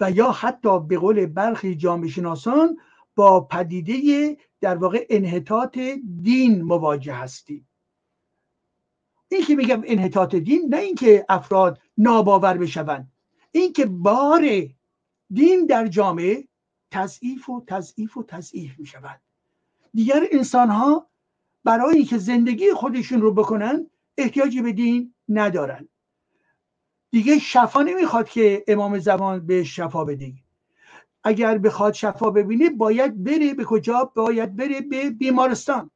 و یا حتی به قول برخی جامعه شناسان با پدیده در واقع انحطاط دین مواجه هستیم. این که میگم انحطاط دین نه اینکه افراد ناباور بشوند. اینکه بار دین در جامعه تضعیف و تضعیف و تضعیف می شود دیگر انسان ها برای اینکه زندگی خودشون رو بکنن احتیاجی به دین ندارن. دیگه شفا نمی‌خواد که امام زمان به شفا بده اگر بخواد شفا ببینه باید بره به کجا؟ باید بره به بیمارستان.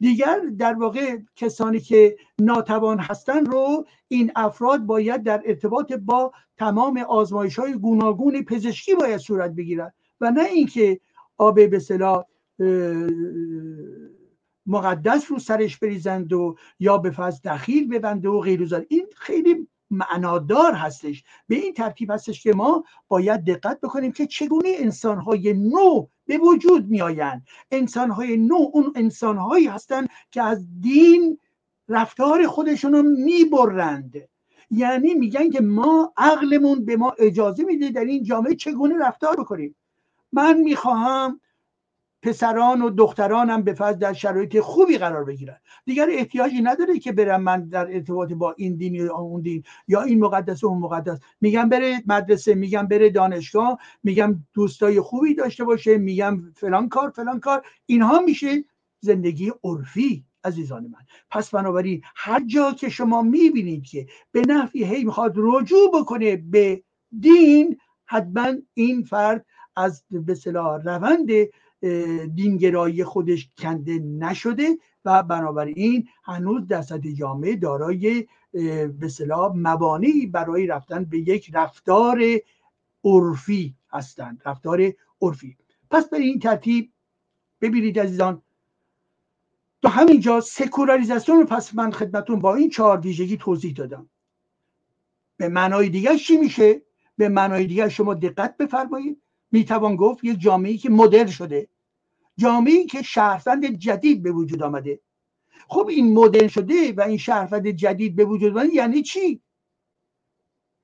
دیگر در واقع کسانی که ناتوان هستن رو این افراد باید در ارتباط با تمام آزمایش های گوناگون پزشکی باید صورت بگیرد و نه اینکه آب به صلاح مقدس رو سرش بریزند و یا به فضل دخیل ببنده و غیر این خیلی معنادار هستش. به این ترتیب هستش که ما باید دقت بکنیم که چگونه انسانهای نو به وجود میآیند. انسانهای نو اون انسانهایی هستند که از دین رفتار خودشون رو می‌برند. یعنی میگن که ما عقلمون به ما اجازه میده در این جامعه چگونه رفتار بکنیم. من می‌خواهم پسران و دخترانم به فضل در شرایط خوبی قرار بگیرن. دیگر احتیاجی نداره که برم من در ارتباط با این دین یا اون دین یا این مقدس و اون مقدس. میگم بره مدرسه میگم بره دانشگاه میگم دوستای خوبی داشته باشه میگم فلان کار فلان کار. اینها میشه زندگی عرفی عزیزان من. پس بنابراین هر جا که شما می‌بینید که به نحوی هی می‌خواد رجوع بکنه به دین حتما این فرد از به روند دینگرایی خودش کنده نشده و بنابراین هنوز در سطح جامعه دارای به صلاح موانعی برای رفتن به یک رفتار عرفی هستند رفتار عرفی. پس به این ترتیب ببینید عزیزان تا همینجا سکولاریزاسیون پس من خدمتون با این چهار ویژگی توضیح دادم. به معنای دیگر چی میشه؟ به معنای دیگر شما دقت بفرمایید. می‌توان گفت یک جامعه که مدرن شده. جامعه که شهروند جدید به وجود آمده. خب این مدرن شده و این شهروند جدید به وجود آمده یعنی چی؟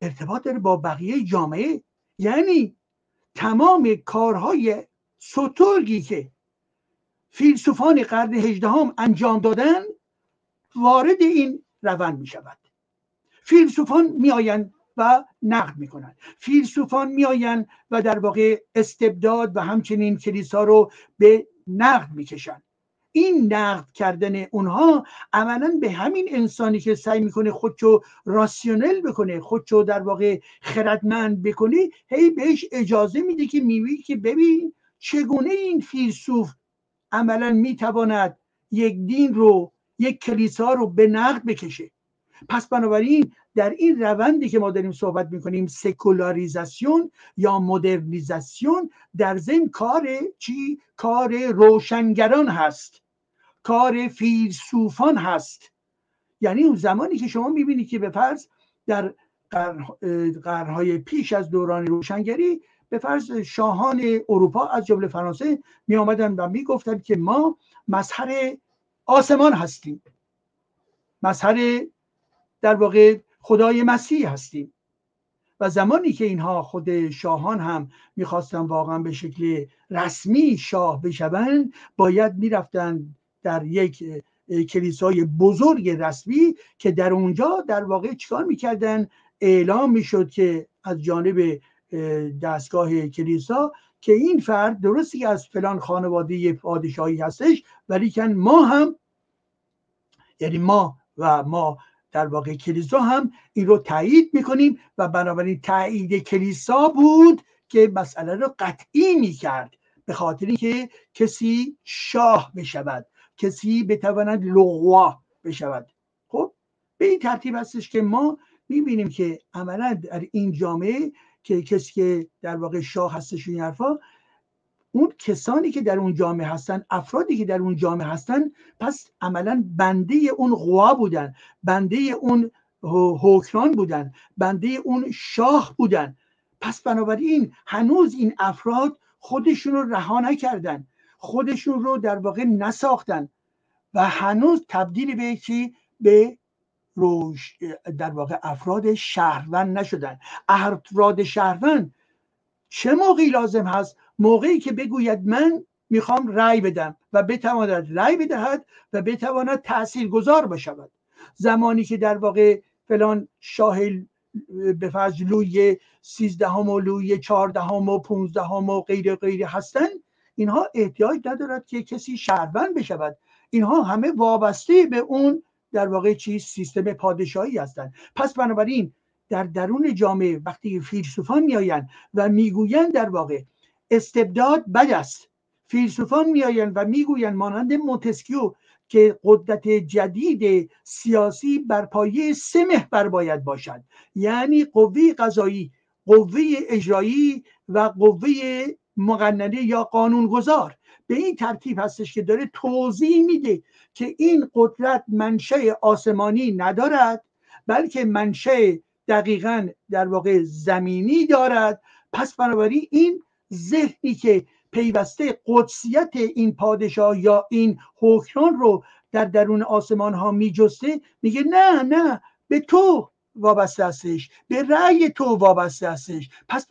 ارتباط داره با بقیه جامعه. یعنی تمام کارهای سترگی که فیلسوفان قرن هجدهم انجام دادن وارد این روند می شود فیلسوفان میآیند و نقد می‌کنند. فیلسوفان میآیند و در واقع استبداد و همچنین کلیسا رو به نقد می‌کشند. این نقد کردن اونها عملا به همین انسانی که سعی می‌کنه خودشو راسیونل بکنه خودشو در واقع خردمند بکنه هی بهش اجازه میده که میوی که ببین چگونه این فیلسوف عملا می‌تواند یک دین رو یک کلیسا رو به نقد بکشه. پس بنابراین در این روندی که ما داریم صحبت می‌کنیم سکولاریزاسیون یا مدرنیزاسیون در ضمن کار چی؟ کار روشنگران هست. کار فیلسوفان هست. یعنی اون زمانی که شما می‌بینید که به فرض در قرنهای پیش از دوران روشنگری به فرض شاهان اروپا از جمله فرانسه می آمدن و می گفتن که ما مظهر آسمان هستیم. مظهر در واقع خدای مسیح هستیم. و زمانی که اینها خود شاهان هم می‌خواستن واقعا به شکل رسمی شاه بشوند باید می‌رفتن در یک کلیسای بزرگ رسمی که در اونجا در واقع چیکار می‌کردن؟ اعلام می‌شد که از جانب دستگاه کلیسا که این فرد درستی از فلان خانواده پادشاهی هستش ولی کن ما هم یعنی ما و ما در واقع کلیسا هم این رو تایید می‌کنیم و بنابراین تایید کلیسا بود که مسئله رو قطعی می‌کرد به خاطر که کسی شاه بشود کسی بتواند لغوا بشود. خب به این ترتیب هستش که ما می‌بینیم که عملا در این جامعه که کسی که در واقع شاه هستش این حرفا اون کسانی که در اون جامعه هستن افرادی که در اون جامعه هستن پس عملا بنده اون قوا بودن بنده اون حکران بودن بنده اون شاه بودن. پس بنابراین هنوز این افراد خودشون رو رها نکردن خودشون رو در واقع نساختن و هنوز تبدیل به چی؟ به روش در واقع افراد شهروند نشدن. افراد شهروند چه موقعی لازم هست؟ موقعی که بگوید من می‌خوام رأی بدم و بتواند رأی بدهد و بتواند تأثیر گذار بشود. زمانی که در واقع فلان شاه به فرض لوی سیزدهم و لوی چهاردهم و پونزدهم و غیر غیر هستند اینها احتیاج ندارد که کسی شهروند بشود. اینها همه وابسته به اون در واقع چیز سیستم پادشاهی هستند. پس بنابراین در درون جامعه وقتی فیلسوفان میآیند و می‌گویند در واقع استبداد بد است. فیلسوفان میآیند و می‌گویند مانند مونتسکیو که قدرت جدید سیاسی بر پایه سه محور باید باشد. یعنی قوه قضایی قوه اجرایی و قوه مقننه یا قانونگذار. به این ترتیب هستش که داره توضیح میده که این قدرت منشه آسمانی ندارد بلکه منشه دقیقا در واقع زمینی دارد. پس بنابراین این ذهنی که پیوسته قدسیت این پادشاه یا این حکران رو در درون آسمان ها میجسته میگه نه نه به تو وابسته هستش به رأی تو وابسته هستش. پس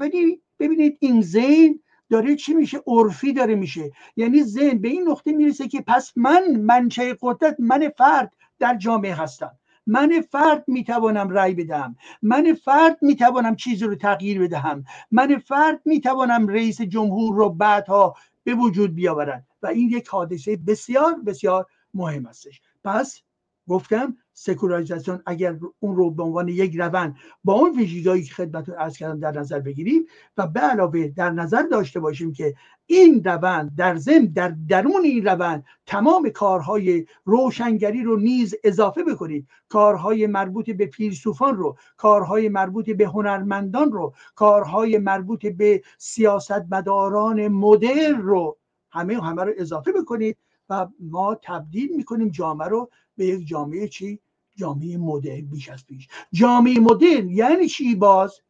ببینید این ذهن داره چی میشه؟ عرفی داره میشه. یعنی ذهن به این نقطه می‌رسه که پس من منشه قدرت من فرد در جامعه هستم. من فرد می‌توانم رأی بدهم. من فرد می‌توانم چیزی رو تغییر بدهم. من فرد می‌توانم رئیس جمهور رو بعدها به وجود بیاورم و این یک حادثه بسیار بسیار مهم هستش پس گفتم سکولاریزاسیون اگر اون رو به عنوان یک روند با اون ویژگیهایی که خدمتتون عرض کردم در نظر بگیریم و به علاوه در نظر داشته باشیم که این روند در ضمن در درون این روند تمام کارهای روشنگری رو نیز اضافه بکنید. کارهای مربوط به فیلسوفان رو کارهای مربوط به هنرمندان رو کارهای مربوط به سیاستمداران مدرن رو همه همه رو اضافه بکنید و ما تبدیل می‌کنیم جامعه رو به یک جامعه چی؟ جامعه مدرن بیش از پیش. جامعه مدرن یعنی چی باز؟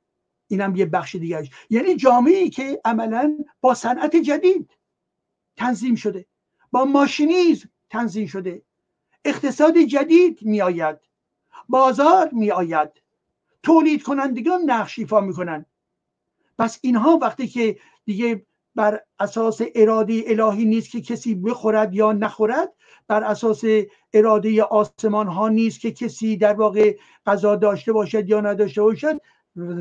اینم یه بخش دیگرش یعنی جامعه ای که عملا با صنعت جدید تنظیم شده. با ماشینیز تنظیم شده. اقتصاد جدید میآید. بازار میآید. تولید کنندگان نقش ایفا می‌کنن. پس اینها وقتی که دیگه بر اساس اراده الهی نیست که کسی بخورد یا نخورد. بر اساس اراده آسمان ها نیست که کسی در واقع غذا داشته باشد یا نداشته باشد.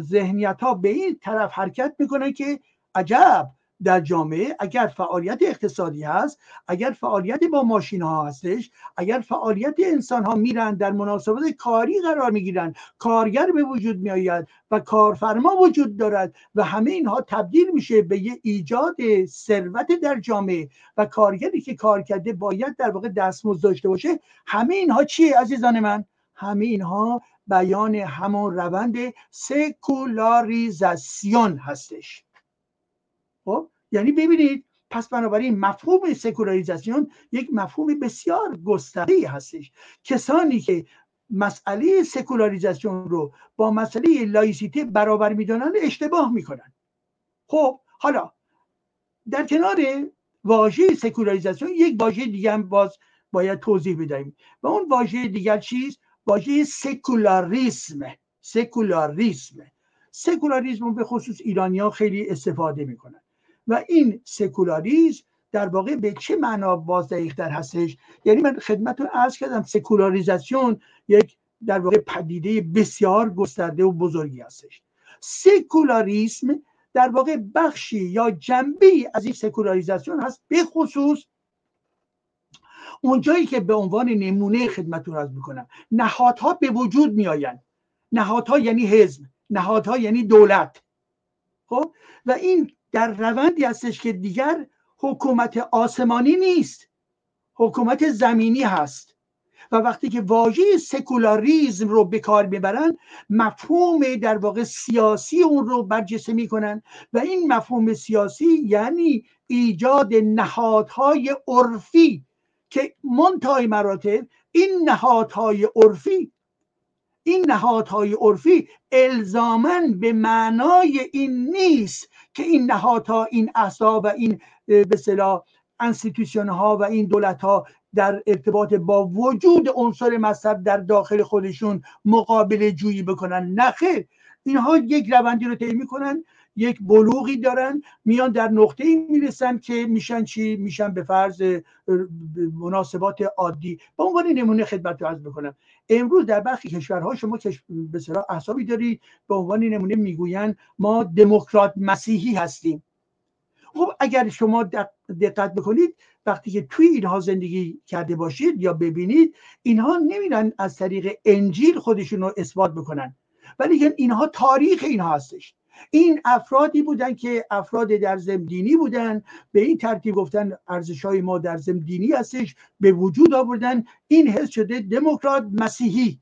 ذهنیت ها به این طرف حرکت می‌کنه که عجب! در جامعه اگر فعالیت اقتصادی هست اگر فعالیت با ماشین ها هستش اگر فعالیت انسان ها میرن در مناسبت کاری قرار می‌گیرن کارگر به وجود میآید و کارفرما وجود دارد و همه اینها تبدیل میشه به یه ایجاد ثروت در جامعه و کارگری که کار کرده باید در واقع دستمزد داشته باشه. همه اینها چیه عزیزان من؟ همه اینها بیان همون روند سکولاریزاسیون هستش. خب؟ یعنی ببینید پس بنابراین مفهوم سکولاریزاسیون یک مفهوم بسیار گسترده هستش. کسانی که مسئله سکولاریزاسیون رو با مسئله لایسیته برابر می‌دانند اشتباه می‌کنن. خب حالا در کنار واژه سکولاریزاسیون یک واژه دیگه باز باید توضیح بدهیم. و اون واژه دیگر چیست؟ واژه سکولاریسم. سکولاریسم. سکولاریسم به خصوص ایرانیا خیلی استفاده می‌کنن. و این سکولاریسم در واقع به چه معنا باز در هستش؟ یعنی من خدمتتون عرض کردم سکولاریزاسیون یک در واقع پدیده بسیار گسترده و بزرگی هستش. سکولاریسم در واقع بخشی یا جنبه از این سکولاریزاسیون هست به خصوص اونجایی که به عنوان نمونه خدمتتون عرض می‌کنم. نهادها به وجود میآیند. نهادها یعنی حزب نهادها یعنی دولت. خب؟ و این در روندی هستش که دیگر حکومت آسمانی نیست حکومت زمینی هست. و وقتی که واژه سکولاریزم رو به کار می‌برن مفهوم در واقع سیاسی اون رو برجسته می‌کنن. و این مفهوم سیاسی یعنی ایجاد نهادهای عرفی که منتهای مراتب این نهادهای عرفی این نهادهای عرفی الزامن به معنای این نیست که این نهادها این احزاب و این به صلاح انستیتوشن ها و این دولت ها در ارتباط با وجود عنصر مذهب در داخل خودشون مقابله جویی بکنن. نخیر اینها یک روندی رو طی می‌کنن. یک بلوغی دارن میان در نقطه ای می‌رسن که میشن چی؟ میشن به فرض مناسبات عادی. به عنوان نمونه خدمت رو عرض بکنم امروز در برخی کشورها شما به صلاح احسابی دارید به عنوان نمونه می‌گوین ما دموکرات مسیحی هستیم. خب اگر شما دقت بکنید وقتی که توی اینها زندگی کرده باشید یا ببینید اینها نمیرن از طریق انجیل خودشون رو اثبات بکنن. ولی اینها تاریخ اینها هستش. این افرادی بودن که افراد در زم دینی بودن به این ترتیب گفتن ارزش های ما در زم دینی هستش به وجود آوردن. این حس شده دموکرات مسیحی.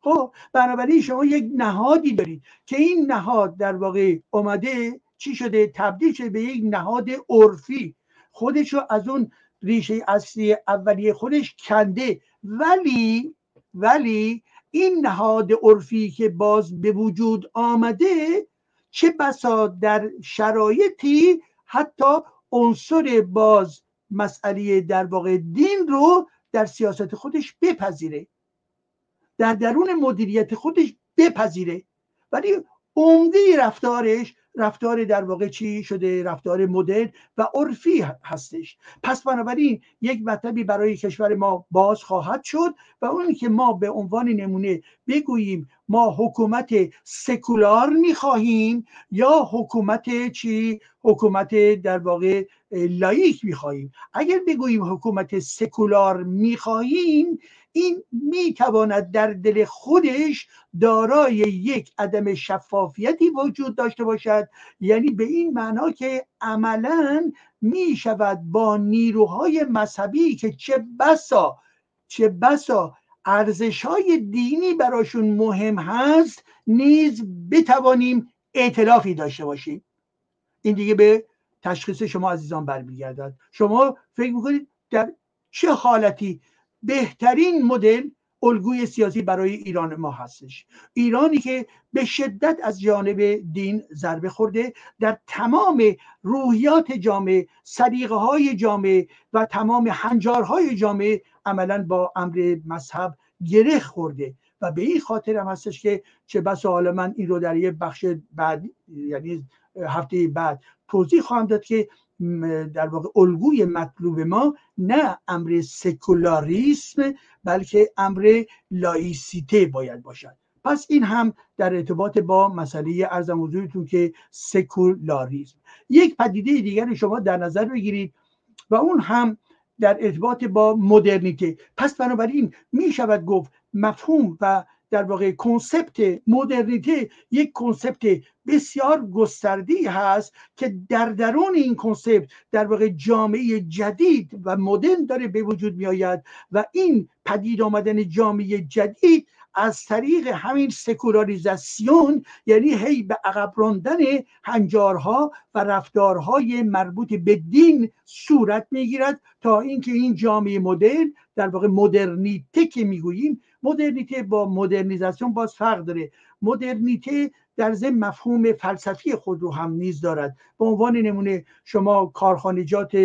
خب بنابراین شما یک نهادی دارید که این نهاد در واقع اومده چی شده؟ تبدیل شده به یک نهاد عرفی. خودش رو از اون ریشه اصلی اولیه خودش کنده. ولی ولی این نهاد عرفی که باز به وجود آمده چه بسا در شرایطی حتی عنصر باز مسئله در واقع دین رو در سیاست خودش بپذیره. در درون مدیریت خودش بپذیره. ولی عمده رفتارش رفتار در واقع چی شده؟ رفتار مدرن و عرفی هستش. پس بنابراین یک مطلبی برای کشور ما باز خواهد شد و اونی که ما به عنوان نمونه بگوییم ما حکومت سکولار می‌خواهیم یا حکومت چی؟ حکومت در واقع لایک می‌خواهیم. اگر بگوییم حکومت سکولار می‌خواهیم این می‌تواند در دل خودش دارای یک عدم شفافیتی وجود داشته باشد. یعنی به این معنا که عملا می شود با نیروهای مذهبی که چه بسا چه بسا ارزش های دینی براشون مهم هست نیز بتوانیم اعتلافی داشته باشیم. این دیگه به تشخیص شما عزیزان برمیگردد. شما فکر می‌کنید در چه حالتی بهترین مدل الگوی سیاسی برای ایران ما هستش. ایرانی که به شدت از جانب دین ضربه خورده در تمام روحیات جامعه سریقه های جامعه و تمام هنجارهای جامعه عملا با امر مذهب گره خورده. و به این خاطر هم هستش که چه بس حالا من این رو در یه بخش بعد یعنی هفته بعد توضیح خواهم داد که در واقع الگوی مطلوب ما نه امر سکولاریسم بلکه امر لایسیته باید باشد. پس این هم در ارتباط با مسئله عرضم حضورتون که سکولاریسم. یک پدیده دیگر شما در نظر بگیرید و اون هم در ارتباط با مدرنیته. پس بنابراین می شود گفت مفهوم و در واقع concept مدرنیته یک concept بسیار گسترده‌ای هست که در درون این concept در واقع جامعه جدید و مدرن داره به وجود می آید و این پدید آمدن جامعه جدید از طریق همین سکولاریزاسیون یعنی هی به عقب راندن هنجارها و رفتارهای مربوط به دین صورت می‌گیرد تا اینکه این جامعه مدرن در واقع مدرنیته که می‌گوییم مدرنیته با مدرنیزاسیون باز فرق داره. مدرنیته در ضمن مفهوم فلسفی خود رو هم نیز دارد. به عنوان نمونه شما کارخانجات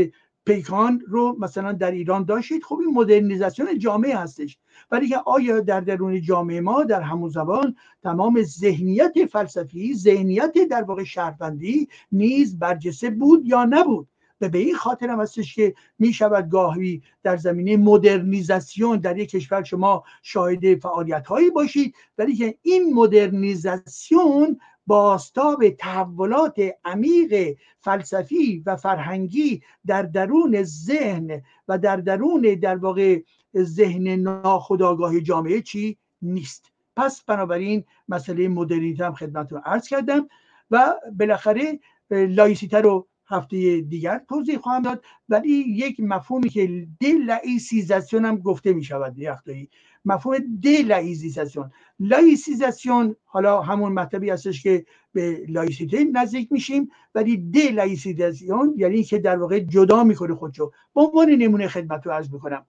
پیکان رو مثلا در ایران داشتید خب این مدرنیزاسیون جامعه هستش. ولی که آیا در درون جامعه ما در همون زبان تمام ذهنیت فلسفی ذهنیت در واقع شهروندی نیز برجسته بود یا نبود؟ و به این خاطر هم هستش که می شود گاهی در زمینه مدرنیزاسیون در یک کشور شما شاهد فعالیت هایی باشید. ولی که این مدرنیزاسیون باستاب تحولات عمیق فلسفی و فرهنگی در درون ذهن و در درون در واقع ذهن ناخودآگاه جامعه چی نیست. پس بنابراین مسئله مدرنیته هم خدمتتون عرض کردم و بالاخره لایسیته رو هفته دیگر توضیح خواهم داد. ولی یک مفهومی که دلعیسیزاسیون هم گفته می شود یختایی مفهوم دلعیسیزاسیون لایسیزاسیون حالا همون مطلبی هستش که به لایسیته نزدیک میشیم ولی لائیسیزاسیون یعنی که در واقع جدا می‌کنه خودشو. به عنوان نمونه خدمتتون عرض می‌کنم.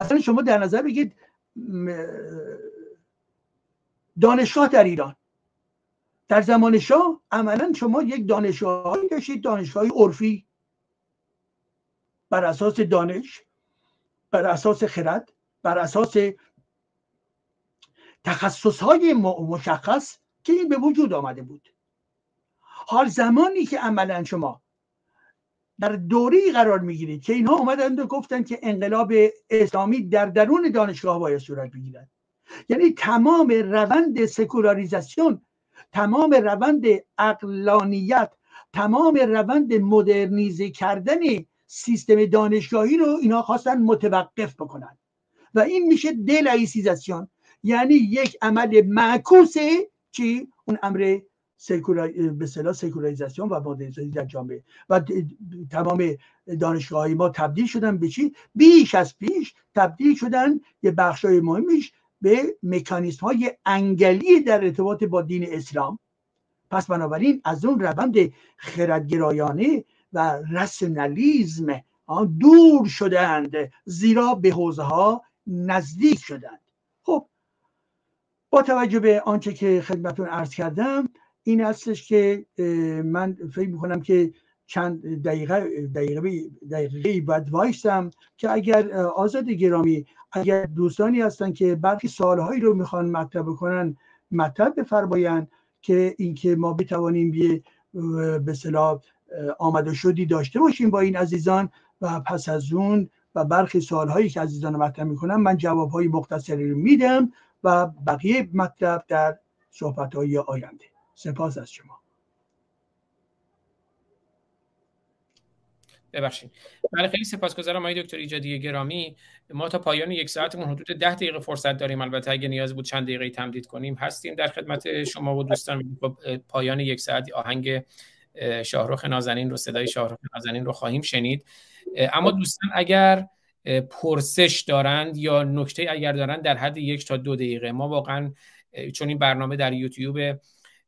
مثلا شما در نظر بگیرید دانشگاه در ایران. در زمان شاه عملا شما یک دانشگاهی داشتید دانشگاه عرفی. بر اساس دانش بر اساس خرد. بر اساس تخصص های مشخص که این به وجود آمده بود. حال زمانی که عملا شما در دوری قرار می‌گیرید که اینها اومدند و گفتن که انقلاب اسلامی در درون دانشگاه باید صورت بگیرد. یعنی تمام روند سکولاریزاسیون تمام روند اقلانیت تمام روند مدرنیزه کردن سیستم دانشگاهی رو اینا خواستن متوقف بکنن. و این میشه دلایسیزاسیون. یعنی یک عمل معکوس چی؟ اون امر به صلاح سکولاریزاسیون و مدرنیزاسیون در جامعه. و تمام دانشگاه ما تبدیل شدن به چی؟ بیش از پیش تبدیل شدن یه بخش های مهمیش به مکانیسم های انگلی در ارتباط با دین اسلام. پس بنابراین از اون روند خردگرایانه و رسنالیزم دور شدند زیرا به حوزه ها نزدیک شدند. خب با توجه به آنچه که خدمتون عرض کردم این هستش که من فکر می‌کنم که چند دقیقه دقیقه دقیقه باید وایستم که اگر آزاد گرامی اگر دوستانی هستن که برخی سوالهایی رو می‌خوان مطرح بکنن مطرح بفرمایند که اینکه ما بتوانیم یه به صلاح آمده شدی داشته باشیم با این عزیزان و پس از اون و برخی سوالهایی که عزیزان مطرح می‌کنن من جوابهای مختصری رو میدم و بقیه مطلب در صحبتهای آینده. سپاس از شما. ببخشید. بله خیلی سپاسگزارم آقای دکتر ایجادی گرامی. ما تا پایان یک ساعتمون حدود ده دقیقه فرصت داریم. البته اگه نیاز بود چند دقیقه تمدید کنیم هستیم در خدمت شما و دوستان. خب، پایان یک ساعت آهنگ شاهرخ نازنین رو صدای شاهرخ نازنین رو خواهیم شنید. اما دوستان اگر پرسش دارند یا نکته اگر دارند در حد یک تا دو دقیقه ما واقعا چون این برنامه در یوتیوب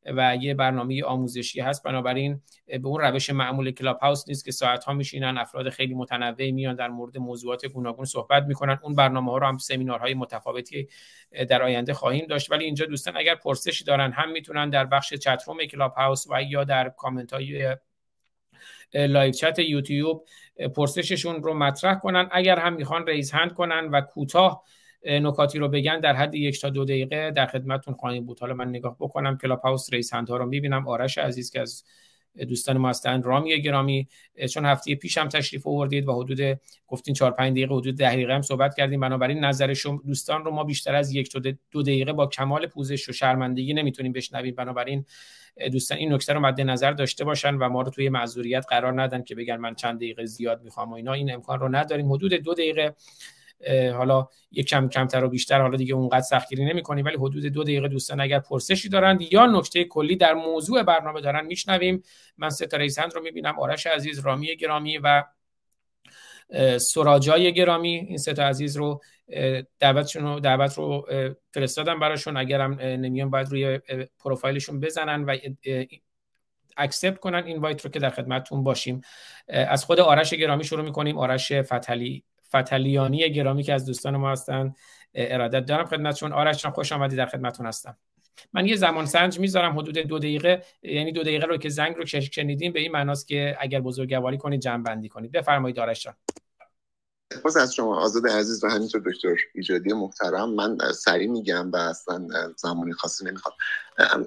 و یه برنامه آموزشی هست بنابراین به اون روش معمول کلاب هاوس نیست که ساعت ها میشینن افراد خیلی متنوعی میان در مورد موضوعات گوناگون صحبت می‌کنن. اون برنامه ها رو هم سمینارهای متفاوتی در آینده خواهیم داشت. ولی اینجا دوستان اگر پرسشی دارن هم می‌تونن در بخش chat room Clubhouse و یا در کامنت های live chat یوتیوب پرسششون رو مطرح کنن. اگر هم می‌خوان raise hand کنن و کوتاه نکاتی رو بگن در حد یک تا دو دقیقه در خدمتتون خواهیم بود. حالا من نگاه بکنم. Clubhouse raise ها رو می‌بینم. آرش عزیز که از دوستان ما هستن. رامی گرامی. چون هفته پیش هم تشریف آوردید و حدود گفتین 4 5 دقیقه حدود 10 دقیقه هم صحبت کردیم. بنابراین نظر شما دوستان رو ما بیشتر از یک تا دو دقیقه با کمال پوزش و شرمندگی نمی‌تونیم بشنویم. بنابراین دوستان این نکته رو مد نظر داشته باشن و ما رو توی معذوریت قرار ندن که بگن من چند دقیقه زیاد می‌خوام و اینا. این امکان رو نداریم. حدود دو دقیقه حالا یک کم کمتر و بیشتر حالا دیگه اونقدر سختگیری نمی‌کنیم ولی حدود دو دقیقه دوستان اگر پرسشی دارند یا نکته کلی در موضوع برنامه دارن میشنویم. من ستاره سند رو می‌بینم آرش عزیز رامی گرامی و سراجای گرامی. این سه عزیز رو دعوتشون رو دعوت رو فرستادم براشون. اگرم نمیان باید روی پروفایلشون بزنن و accept کنن invite رو که در خدمتتون باشیم. از خود آرش گرامی شروع می‌کنیم. آرش فتلی فتلیانی گرامی که از دوستان ما هستن ارادت دارم خدمتشون. آرش خوش آمدی در خدمتتون هستم. من یه زمان سنج می‌ذارم حدود دو دقیقه یعنی دو دقیقه رو که زنگ رو شنیدیم به این معناست که اگر بزرگواری کنید جمع بندی کنید. بفرمایید آرش جان. باز از شما آزاد عزیز و همینطور دکتر ایجادی محترم. من سریع میگم و اصلا زمانی خاصی نمی‌خواد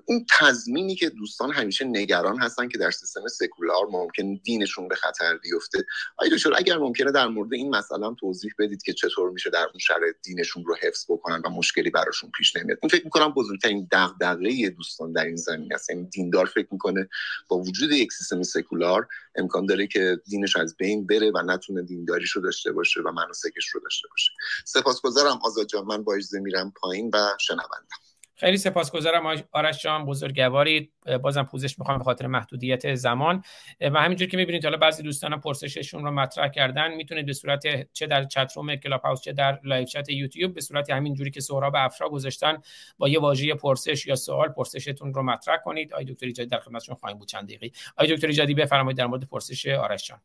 این تضمینی که دوستان همیشه نگران هستن که در سیستم سکولار ممکن دینشون به خطر بیفته. آیا دکتر اگر ممکنه در مورد این مسئله توضیح بدید که چطور میشه در اون شرایط دینشون رو حفظ بکنن و مشکلی براشون پیش نمیاد. این فکر می‌کنم بزرگترین دغدغه دوستان در این زمینه است. یعنی دیندار فکر می‌کنه با وجود یک سیستم سکولار امکان داره که دینش از بین بره و نتونه دینداریش رو داشته باشه و مناسکش رو داشته باشه. سپاسگزارم آزاد جان. من با اجازه میرم پایین و شنوندم. خیلی سپاسگزارم آرش جان بزرگواری. بازم پوزش می‌خوام به خاطر محدودیت زمان. و همینجور که می‌بینید حالا بعضی دوستان پرسششون رو مطرح کردن. می‌تونید به صورت چه در chat room Clubhouse چه در live chat یوتیوب به صورت همین جوری که سهراب افرا گذاشتن با یه واژه پرسش یا سوال پرسشتون رو مطرح کنید. آقای دکتر ایجادی در خدمتتون خواهیم بود. چند دقیقه. آقای دکتر ایجادی بفرمایید در مورد پرسش آرش جان.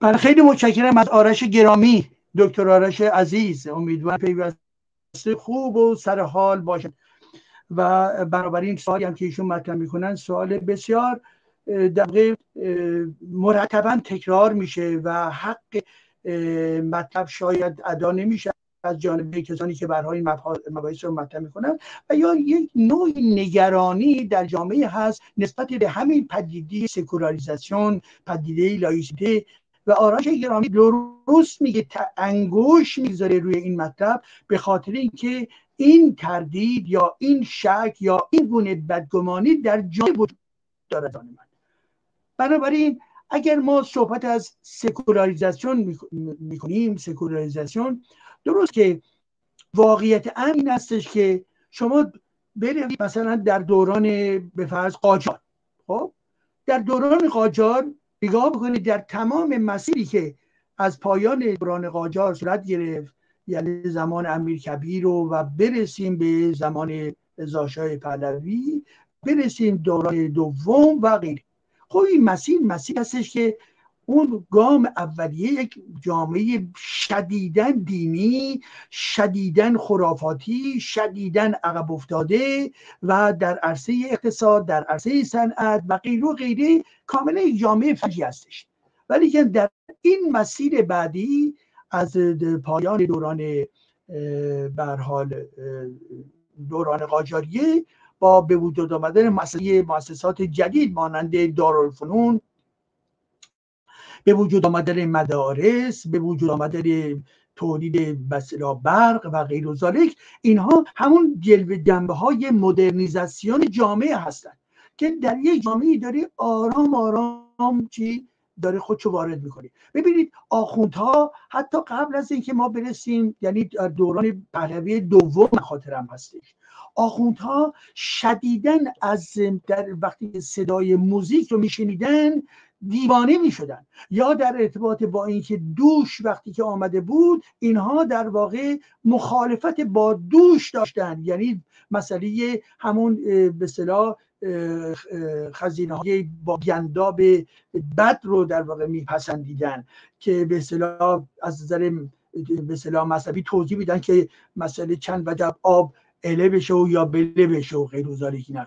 بله خیلی متشکرم از آرش گرامی. دکتر آرش عزیز امیدوارم پیوسته خوب و سر حال باشد. و بنابراین سوالی هم که ایشون مطرح می‌کنن سوال بسیار دقیق مرتبا تکرار میشه و حق مطلب شاید ادا نمیشه از جانب کسانی که برای این مباحث رو مطرح می‌کنن. و یا یک نوع نگرانی در جامعه هست نسبت به همین پدیده سکولاریزاسیون پدیده لایسیته و آرش گرامی درست میگه انگوش می‌ذاره روی این مطلب به خاطر اینکه این تردید یا این شک یا این گونه بدگمانی در جای وجود دارد من. بنابراین اگر ما صحبت از سکولاریزاسیون می‌کنیم سکولاریزاسیون درست که واقعیت این هستش که شما برید مثلا در دوران به فرض قاجار خب؟ در دوران قاجار نگاه بکنید در تمام مسیری که از پایان دوران قاجار صورت گرفت یعنی زمان امیر کبیر رو و برسیم به زمان زاشای پهلوی برسیم دوران دوم و غیره. خب این مسیر مسیر هستش که اون گام اولیه یک جامعه شدیدن دینی شدیدن خرافاتی شدیدن عقب افتاده و در عرصه اقتصاد در عرصه صنعت و غیره و غیره کاملا یک جامعه فجی هستش. ولی که در این مسیر بعدی از پایان دوران حال دوران قاجاریه با به وجود آمدن مسئله مؤسسات جدید مانند دارالفنون به وجود آمدن مدارس به وجود آمدن تولید بسلا برق و غیر و اینها همون جلوه جنبه های مدرنیزاسیون جامعه هستند که در یک جامعه داره آرام آرام چی داره خودشو وارد می‌کنه. ببینید آخوندها حتی قبل از اینکه ما برسیم یعنی دوران پهلوی دوم خاطرم هستش آخوندها شدیدن از در وقتی صدای موزیک رو میشنیدن دیوانه می شدن یا در ارتباط با اینکه دوش وقتی که آمده بود اینها در واقع مخالفت با دوش داشتن. یعنی مسئله همون به صلاح خزینه های با گنداب بد رو در واقع میپسندیدن که به صلاح از نظر به صلاح مذهبی توضیح میدن که مسئله چند وجب آب اله بشه و یا بله بشه و غیر این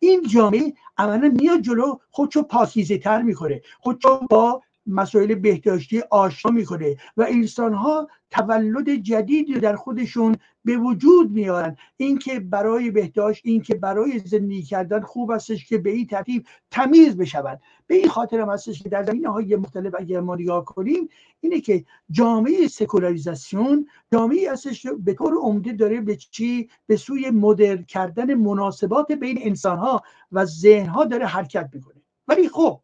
این جامعه عملا میاد جلو خودشو پاکیزه تر می‌کنه خودشو با مسائل بهداشتی آشنا می‌کنه و انسان ها تولد جدید در خودشون به وجود میارن. اینکه برای بهداشت اینکه برای زندگی کردن خوب استش که به این ترتیب تمیز بشوند به این خاطر هم هستش که در زمینه های مختلف اگر ما نگاه کنیم اینه که جامعه سکولاریزاسیون جامعه هستش به طور عمده داره به چی؟ به سوی مدر کردن مناسبات بین انسان ها و ذهن ها داره حرکت می‌کنه. ولی خب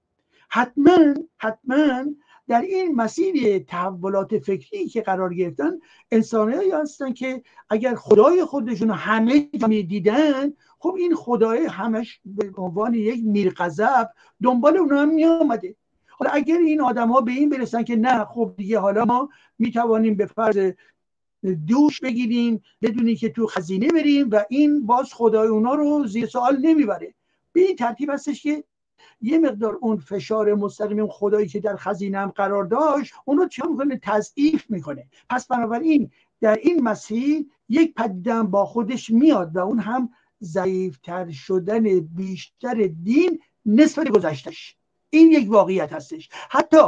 حتما حتما در این مسیر تحولات فکری که قرار گرفتن انسانهایی هستن که اگر خدای خودشون همه می دیدن خب این خدای همش به عنوان یک میرقذب دنبال اونها هم می آمده حالا اگر این آدم ها به این برسن که نه خب دیگه حالا ما می توانیم به فرض دوش بگیریم بدونی که تو خزینه بریم و این باز خدای اونا رو زیر سوال نمی‌بره. به این ترتیب هستش که یه مقدار اون فشار مستقیم خدایی که در خزینم قرار داشت اون رو چه می‌کنه؟ تضعیف می‌کنه. پس بنابراین در این مسیر یک پدیدم با خودش میاد و اون هم ضعیفتر شدن بیشتر دین نسبت گذشتش این یک واقعیت هستش. حتی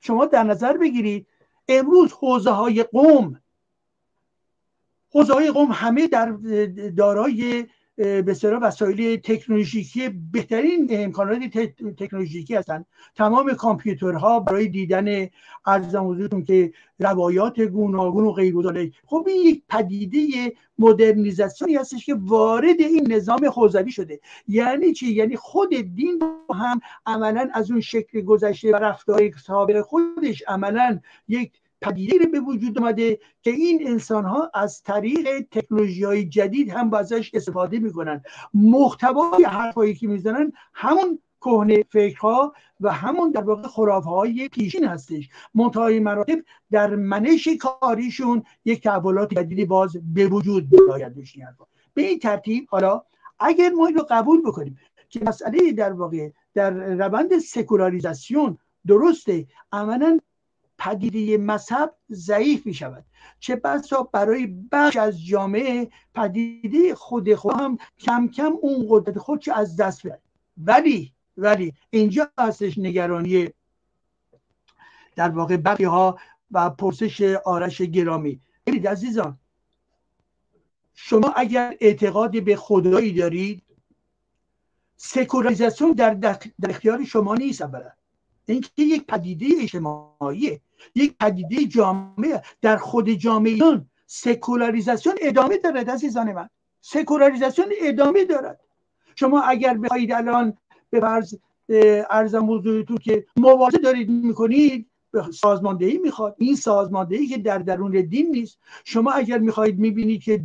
شما در نظر بگیرید امروز حوزه های قوم حوزه های قوم همه در دارای به سرا وسایل تکنولوژیکی بهترین امکانات تکنولوژیکی هستن. تمام کامپیوترها برای دیدن ارزم حضورتون که روایات گوناگون و غیر خب این یک پدیده مدرنیزاسیونی هستش که وارد این نظام حوزوی شده. یعنی چی؟ یعنی خود دین هم عملا از اون شکل گذشته و رفتار سابق خودش عملا یک پدیده به وجود اومده که این انسان ها از طریق تکنولوژی های جدید هم ازش استفاده می‌کنن. محتوای حرفایی که می‌زنن همون کهنه فکرها و همون در واقع خرافه های پیشین هستش. منتهای مراتب در منش کاریشون یک تحولات جدیدی باز به وجود باید به این ترتیب حالا اگر ما این رو قبول بکنیم که مسئله در واقع در روند سکولاریزاسیون درسته عملا پدیده مذهب ضعیف می شود چه بسا برای بخش از جامعه پدیده خود خود هم کم کم اون قدرت خودش از دست بره ولی ولی اینجا هستش نگرانی در واقع بقی ها و پرسش آرش گرامی. ببینید عزیزان شما اگر اعتقاد به خدایی دارید سکولاریزاسیون در, در اختیار شما نیست اولا. اینکه یک پدیده اجتماعی یک پدیده جامعه. در خود جامعه سکولاریزاسیون ادامه دارد عزیزان من. سکولاریزاسیون ادامه دارد. شما اگر بخواهید الان به فرض ارزم حضورتون که مبارزه دارید می‌کنید سازماندهی می‌خواد. این سازماندهی که در درون دین نیست. شما اگر می‌خواهید می‌بینید که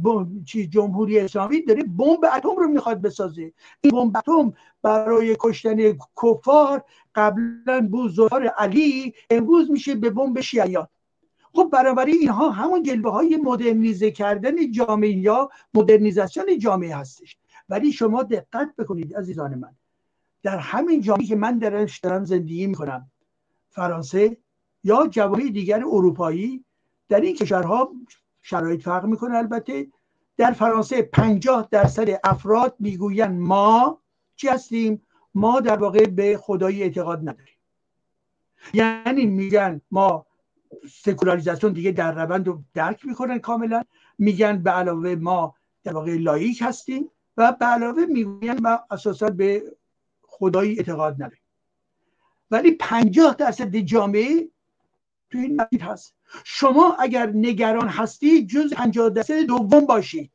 جمهوری اسلامی داره بمب اتم رو می‌خواد بسازه. این بمب اتم برای کشتن کفار قبلا بوزار علی امروز میشه به بمب شیعیان. خب برابری اینها همون جلوه های مدرنیزه کردن جامعه یا مدرنیزاسیون جامعه هستش. ولی شما دقت بکنید عزیزان من. در همین جامعه که من درش دارم زندگی می‌کنم فرانسه یا جوامع دیگر اروپایی در این کشورها شرایط فرق می‌کنه البته. در فرانسه 50 درصد افراد می‌گویند ما چی هستیم؟ ما در واقع به خدایی اعتقاد نداریم. یعنی میگن ما سکولاریزاسیون دیگه در روند رو درک می‌کنن کاملا. میگن به علاوه ما در واقع لایک هستیم و به علاوه می‌گوین ما اساسا به خدایی اعتقاد نداریم. ولی پنجاه درصد جامعه تو این مسیر هست. شما اگر نگران هستی جز 50 درصد دوم باشید.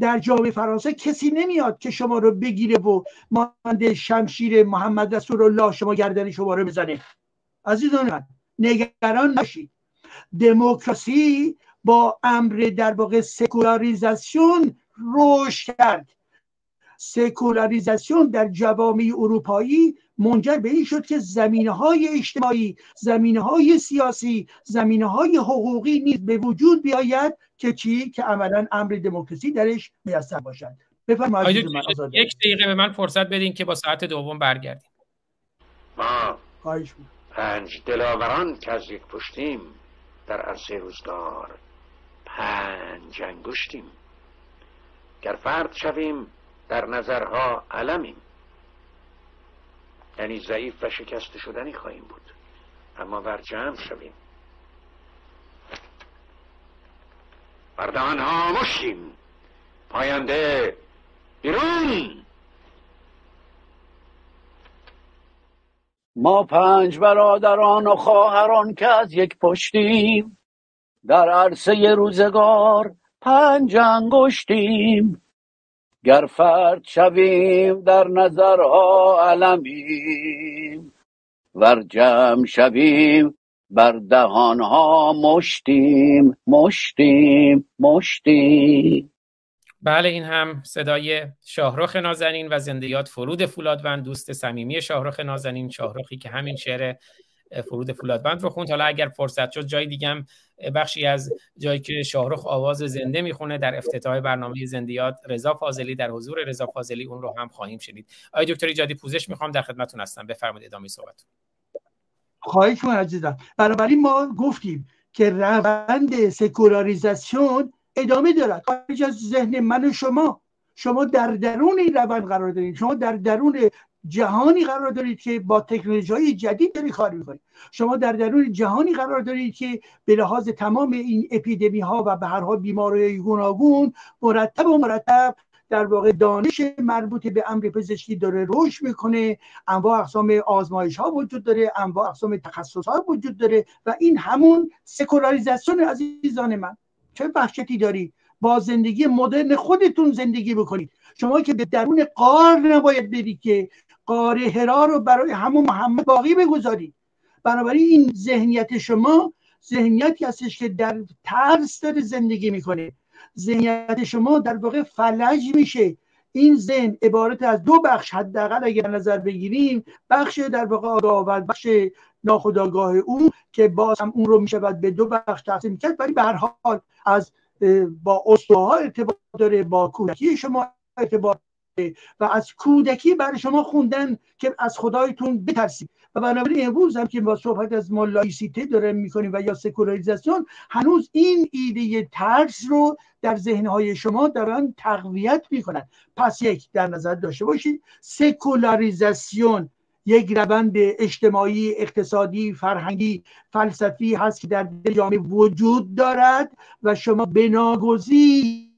در جامعه فرانسه کسی نمیاد که شما رو بگیره و مانند شمشیر محمد رسول الله شما گردن شما رو بزنه. عزیزان من نگران نشید دموکراسی با امر در واقع سکولاریزاسیون رشد کرد. سکولاریزاسیون در جوامع اروپایی منجر به این شد که زمینه های اجتماعی زمینه های سیاسی زمینه های حقوقی نیز به وجود بیاید که چی؟ که عملا امر دموکراسی درش میسر باشد. بفرمایید یک دقیقه به من فرصت بدین که با ساعت دوم برگردیم. ما پنج دلاوران که از یک پشتیم در عرصه روزگار پنج انگشتیم. گر فرد شویم در نظرها علمیم. یعنی ضعیف و شکست شدنی خواهیم بود. اما بر جمع شویم. بردهان ها مشیم. پاینده بیرون. ما پنج برادران و خواهران که از یک پشتیم. در عرصه روزگار پنج انگشتیم. گر فرد شویم در نظرها علمیم ور جمع شویم بر دهانها مشتیم مشتیم مشتیم. بله این هم صدای شاهرخ نازنین و زندیات فرود فولادوند دوست صمیمی شاهرخ نازنین شاهرخی که همین شعر فرود فولادوند رو خوند. حالا اگر فرصت شد جای دیگم بخشی از جایی که شاهرخ آواز زنده می‌خونه در افتتاح برنامه زندیات رضا فاضلی در حضور رضا فاضلی اون رو هم خواهیم شنید. آقای دکتر ایجادی پوزش می‌خوام در خدمتتون هستم. بفرمایید ادامه صحبت. خواهش عزیزم. بنابراین ما گفتیم که روند سکولاریزاسیون ادامه دارد. خارج از ذهن من و شما شما در درون این روند قرار دارید. شما در درون جهانی قرار دارید که با تکنولوژی جدید دارید کار می‌کنید شما در درون جهانی قرار دارید که به لحاظ تمام این اپیدمی ها و به هر حال بیماری گوناگون مرتب و مرتب در واقع دانش مربوط به امر پزشکی داره رشد می‌کنه. انواع اقسام آزمایش ها وجود داره انواع اقسام تخصص ها وجود داره و این همون سکولاریزاسیون عزیزان من. چه وحشتی داری؟ با زندگی مدرن خودتون زندگی بکنید. شما که به درون قار نباید برید که قار هرا رو برای همون محمد باقی بگذارید. بنابراین این ذهنیت شما ذهنیتی هستش که در ترس داره زندگی می‌کنه. ذهنیت شما در واقع فلج میشه. این ذهن عبارت از دو بخش حداقل اگر نظر بگیریم بخش در واقع آگاه بخش ناخودآگاه او که باز هم اون رو می‌شود به دو بخش تقسیم کرد. ولی به هر حال از با ها ارتباط داره با کودکی شما ارتباط و از کودکی برای شما خوندن که از خدایتون بترسید. و بنابراین امروز هم که با صحبت از ما لایسیته داره می‌کنیم و یا سکولاریزاسیون هنوز این ایده ترس رو در ذهنهای شما دارن تقویت می‌کنن. پس یک در نظر داشته باشید سکولاریزاسیون یک روند اجتماعی اقتصادی فرهنگی فلسفی هست که در جامعه وجود دارد و شما بناگزیر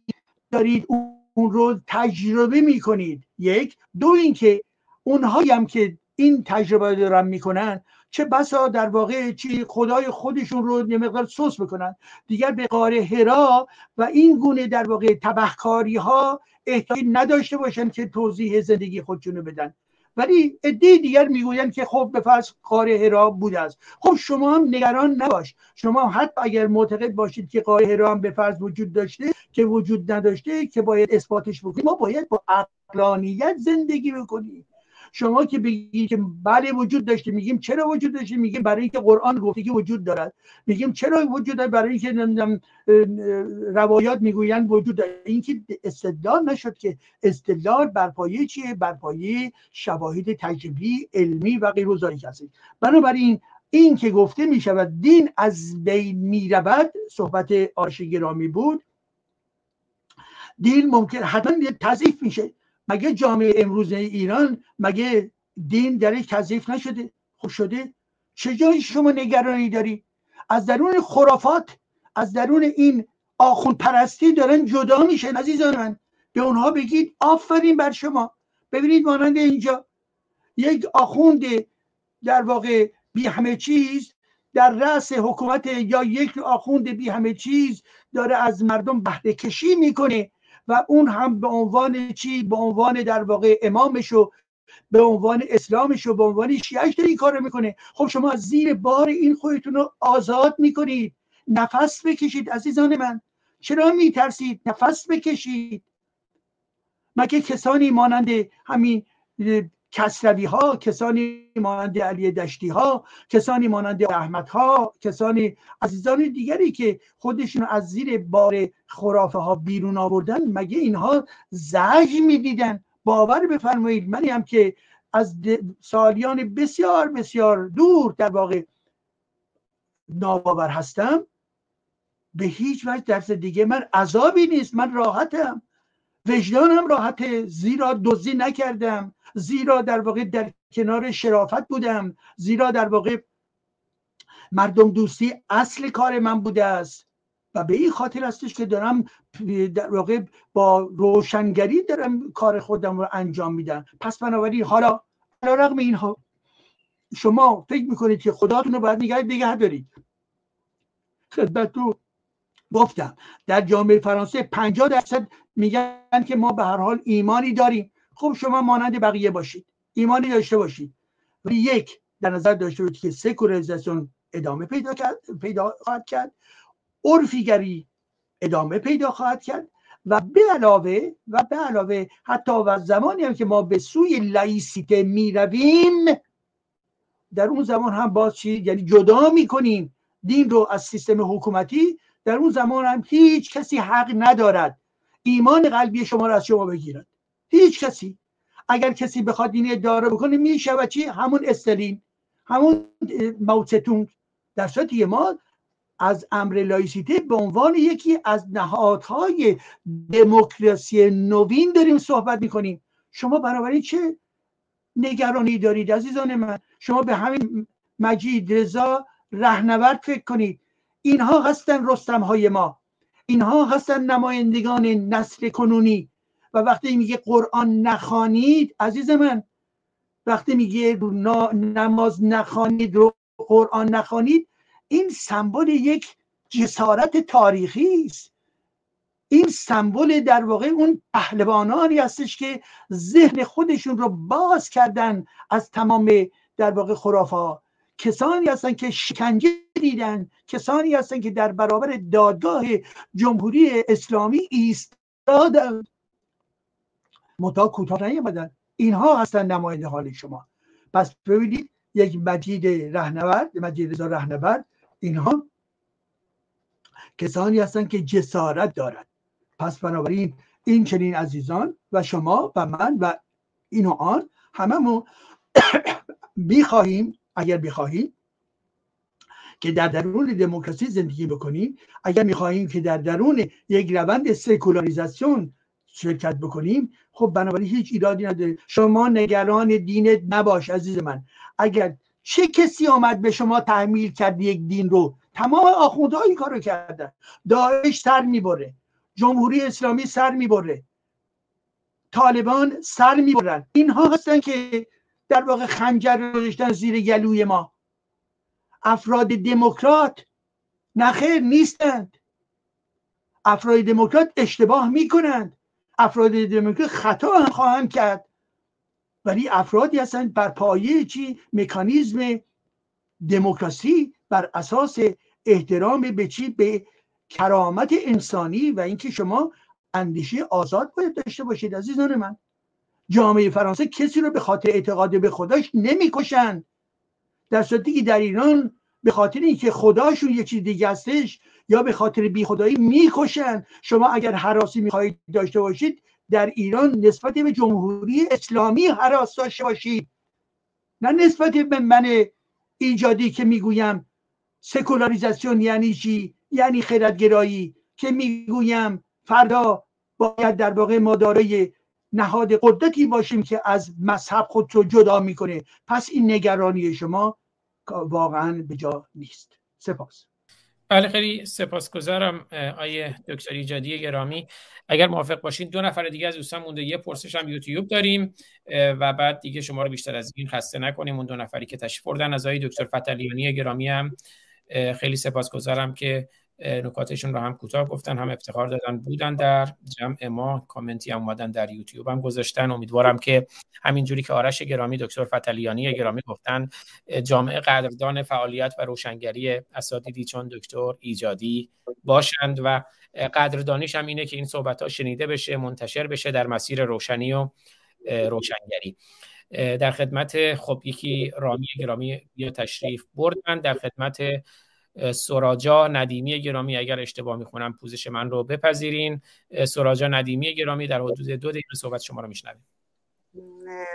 دارید. اون رو تجربه می‌کنید. یک. دو اینکه اونهایی هم که این تجربه دارن می‌کنن چه بسا در واقع چی خدای خودشون رو یه مقدار سوس بکنن دیگر به قاره هرا و این گونه در واقع تبهکاری ها احتیاج نداشته باشن که توضیح زندگی خودشونو بدن. ولی عده دیگر می‌گویند که خب به فرض قاره هرا بوده است. خب شما هم نگران نباش. شما حتی اگر معتقد باشید که قاره هرا هم به فرض وجود داشته که وجود نداشته که باید اثباتش بکنیم ما باید با عقلانیت زندگی بکنیم. شما که بگید که بله وجود داشته میگیم چرا وجود داشته؟ میگیم برای اینکه قرآن گفته که وجود دارد. میگیم چرا وجود دارد؟ برای اینکه روایات می‌گویند وجود دارد. اینکه استدلال نشد که استدلال بر پایه چیه؟ بر پایه شواهد تجربی علمی و غیر هست بنابراین این که گفته می شود دین از بین می رود صحبت آرش گرامی بود دین ممکن حتما تضعیف میشه. مگه جامعه امروز ایران مگه دین درش تضعیف نشده؟ خوب شده. چه جایی شما نگرانی داری؟ از درون خرافات از درون این آخون پرستی دارن جدا میشن عزیزان من. به اونها بگید آفرین بر شما. ببینید مانند اینجا. یک آخوند در واقع بی همه چیز در رأس حکومت یا یک آخوند بی همه چیز داره از مردم بهره کشی می‌کنه. و اون هم به عنوان چی؟ به عنوان در واقع امامش و به عنوان اسلامش و به عنوان شیعش این کار می‌کنه. خب شما از زیر بار این خودتون رو آزاد می‌کنید. نفس بکشید عزیزان من. چرا میترسید؟ نفس بکشید. مگه کسانی مانند همین کسروی ها کسانی مانند علی دشتی ها کسانی مانند احمد ها کسانی عزیزان دیگری که خودشون از زیر بار خرافه ها بیرون آوردن مگه اینها زج می‌دیدن؟ باور بفرمایید. منی هم که از سالیان بسیار بسیار دور در واقع ناباور هستم به هیچ وجه درس دیگه من عذابی نیست. من راحتم. وجدانم راحته زیرا دزدی نکردم زیرا در واقع در کنار شرافت بودم زیرا در واقع مردم دوستی اصل کار من بوده است. و به این خاطر هستش که دارم در واقع با روشنگری دارم کار خودم رو انجام میدم. پس بنابراین حالا علا رقم اینها شما فکر می‌کنید که خداتون رو باید نگه دارید خدمت رو گفتم. در جامعه فرانسه 50 درصد میگن که ما به هر حال ایمانی داریم. خب شما مانند بقیه باشید. ایمانی داشته باشید. و یک در نظر داشته باشید که سکولاریزاسیون ادامه پیدا کرد پیدا خواهد کرد. عرفیگری ادامه پیدا خواهد کرد. و به علاوه و به علاوه حتی و زمانی هم که ما به سوی لایسیته می رویم در اون زمان هم باز چی؟ یعنی جدا می‌کنیم دین رو از سیستم حکومتی در اون زمان هم هیچ کسی حق ندارد ایمان قلبی شما را از شما بگیرد. هیچ کسی. اگر کسی بخواد این ادعا رو بکنه می‌شود چی؟ همون استلین همون موتتونگ در صورتی ما از امر لایسیته به عنوان یکی از نهادهای دموکراسی نوین داریم صحبت می‌کنیم. شما بنابراین چه نگرانی دارید عزیزان من؟ شما به همین مجید رضا رهنورد فکر کنید. اینها هستن رستم های ما. اینها هستن نمایندگان نسل کنونی. و وقتی میگه قرآن نخوانید عزیز من وقتی میگه نماز نخوانید رو قرآن نخوانید این سمبل یک جسارت تاریخی است. این سمبل در واقع اون پهلوانانی هستش که ذهن خودشون رو باز کردن از تمام در واقع خرافات کسانی هستن که شکنجه دیدن کسانی هستن که در برابر دادگاه جمهوری اسلامی ایستادن متا کوتاه نیامدن اینها هستن نماینده حال شما. پس ببینید یک مجید رهنورد مجید رضا رهنورد اینها کسانی هستند که جسارت دارد پس بنابراین این چنین عزیزان و شما و من و این و آن هممون [coughs] می‌خواهیم اگر می‌خواهیم که در درون دموکراسی زندگی بکنیم اگر می‌خواهیم که در درون یک روند سکولاریزاسیون شرکت بکنیم خب بنابراین هیچ ایرادی نداره. شما نگران دینت نباش عزیز من. اگر چه کسی آمد به شما تحمیل کرد یک دین رو؟ تمام آخوندها این کارو کردن. داعش سر می‌بره. جمهوری اسلامی سر می‌بره. طالبان سر می‌برن. اینها هستن که در واقع خنجر رو زیر گلوی ما. افراد دموکرات نخیر نیستند. افراد دموکرات اشتباه می‌کنند. افراد دموکرات خطا هم خواهند کرد. ولی افرادی هستند بر پایه چی؟ مکانیزم دموکراسی بر اساس احترام به چی؟ به کرامت انسانی و اینکه شما اندیشه آزاد باید داشته باشید عزیزان من. جامعه فرانسه کسی رو به خاطر اعتقاد به خداش نمی‌کشند. در صورتی که در ایران به خاطر اینکه خداشون یه چیز دیگه هستش یا به خاطر بی خدایی می‌کشن شما اگر حراسی می‌خواهید داشته باشید در ایران نسبت به جمهوری اسلامی حراس داشته باشید. نه نسبت به من ایجادی که می‌گویم. سکولاریزاسیون یعنی چی؟ یعنی خردگرایی که می‌گویم. فردا باید در واقع ما دارای نهاد قدرتی باشیم که از مذهب خود رو جدا می‌کنه. پس این نگرانی شما واقعا به جا نیست. سپاس. بله خیلی سپاسگزارم آیه دکتر ایجادی گرامی. اگر موافق باشید دو نفر دیگه از دوستان مونده. یه پرسش هم یوتیوب داریم و بعد دیگه شما رو بیشتر از این خسته نکنیم. اون دو نفری که تشریف بردن از آیه دکتر فتلیانی گرامی هم خیلی سپاسگزارم که نکاتشون رو هم کوتاه گفتن هم افتخار دادن بودن در جمع ما کامنتی هم اومدن در یوتیوب هم گذاشتن. امیدوارم که همینجوری که آرش گرامی دکتر فتلیانی گرامی گفتن جامعه قدردان فعالیت و روشنگری اساتیدی چون دکتر ایجادی باشند و قدردانیش هم اینه که این صحبت ها شنیده بشه منتشر بشه در مسیر روشنی و روشنگری. در خدمت خب یکی رامی گرامی یا تشریف بردن. در خدمت سراجا ندیمی گرامی اگر اشتباه می‌خونم پوزش من رو بپذیرین. سراجا ندیمی گرامی در حدود دو دقیقه صحبت شما رو میشنویم.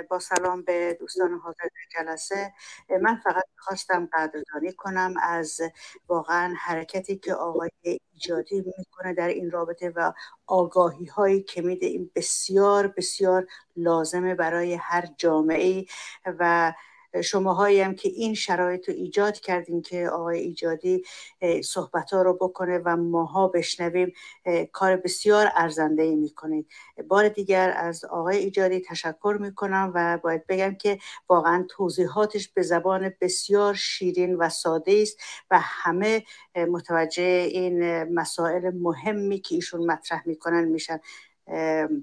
با سلام به دوستان حاضر جلسه. من فقط خواستم قدردانی کنم از واقعا حرکتی که آقای ایجادی می‌کنه در این رابطه و آگاهی هایی که میده. این بسیار بسیار لازمه برای هر جامعه و شماهایی هم که این شرایط رو ایجاد کردین که آقای ایجادی صحبت ها رو بکنه و ماها بشنویم کار بسیار ارزنده ای می‌کنید. بار دیگر از آقای ایجادی تشکر می‌کنم و باید بگم که واقعا توضیحاتش به زبان بسیار شیرین و ساده است و همه متوجه این مسائل مهمی که ایشون مطرح می‌کنن میشن.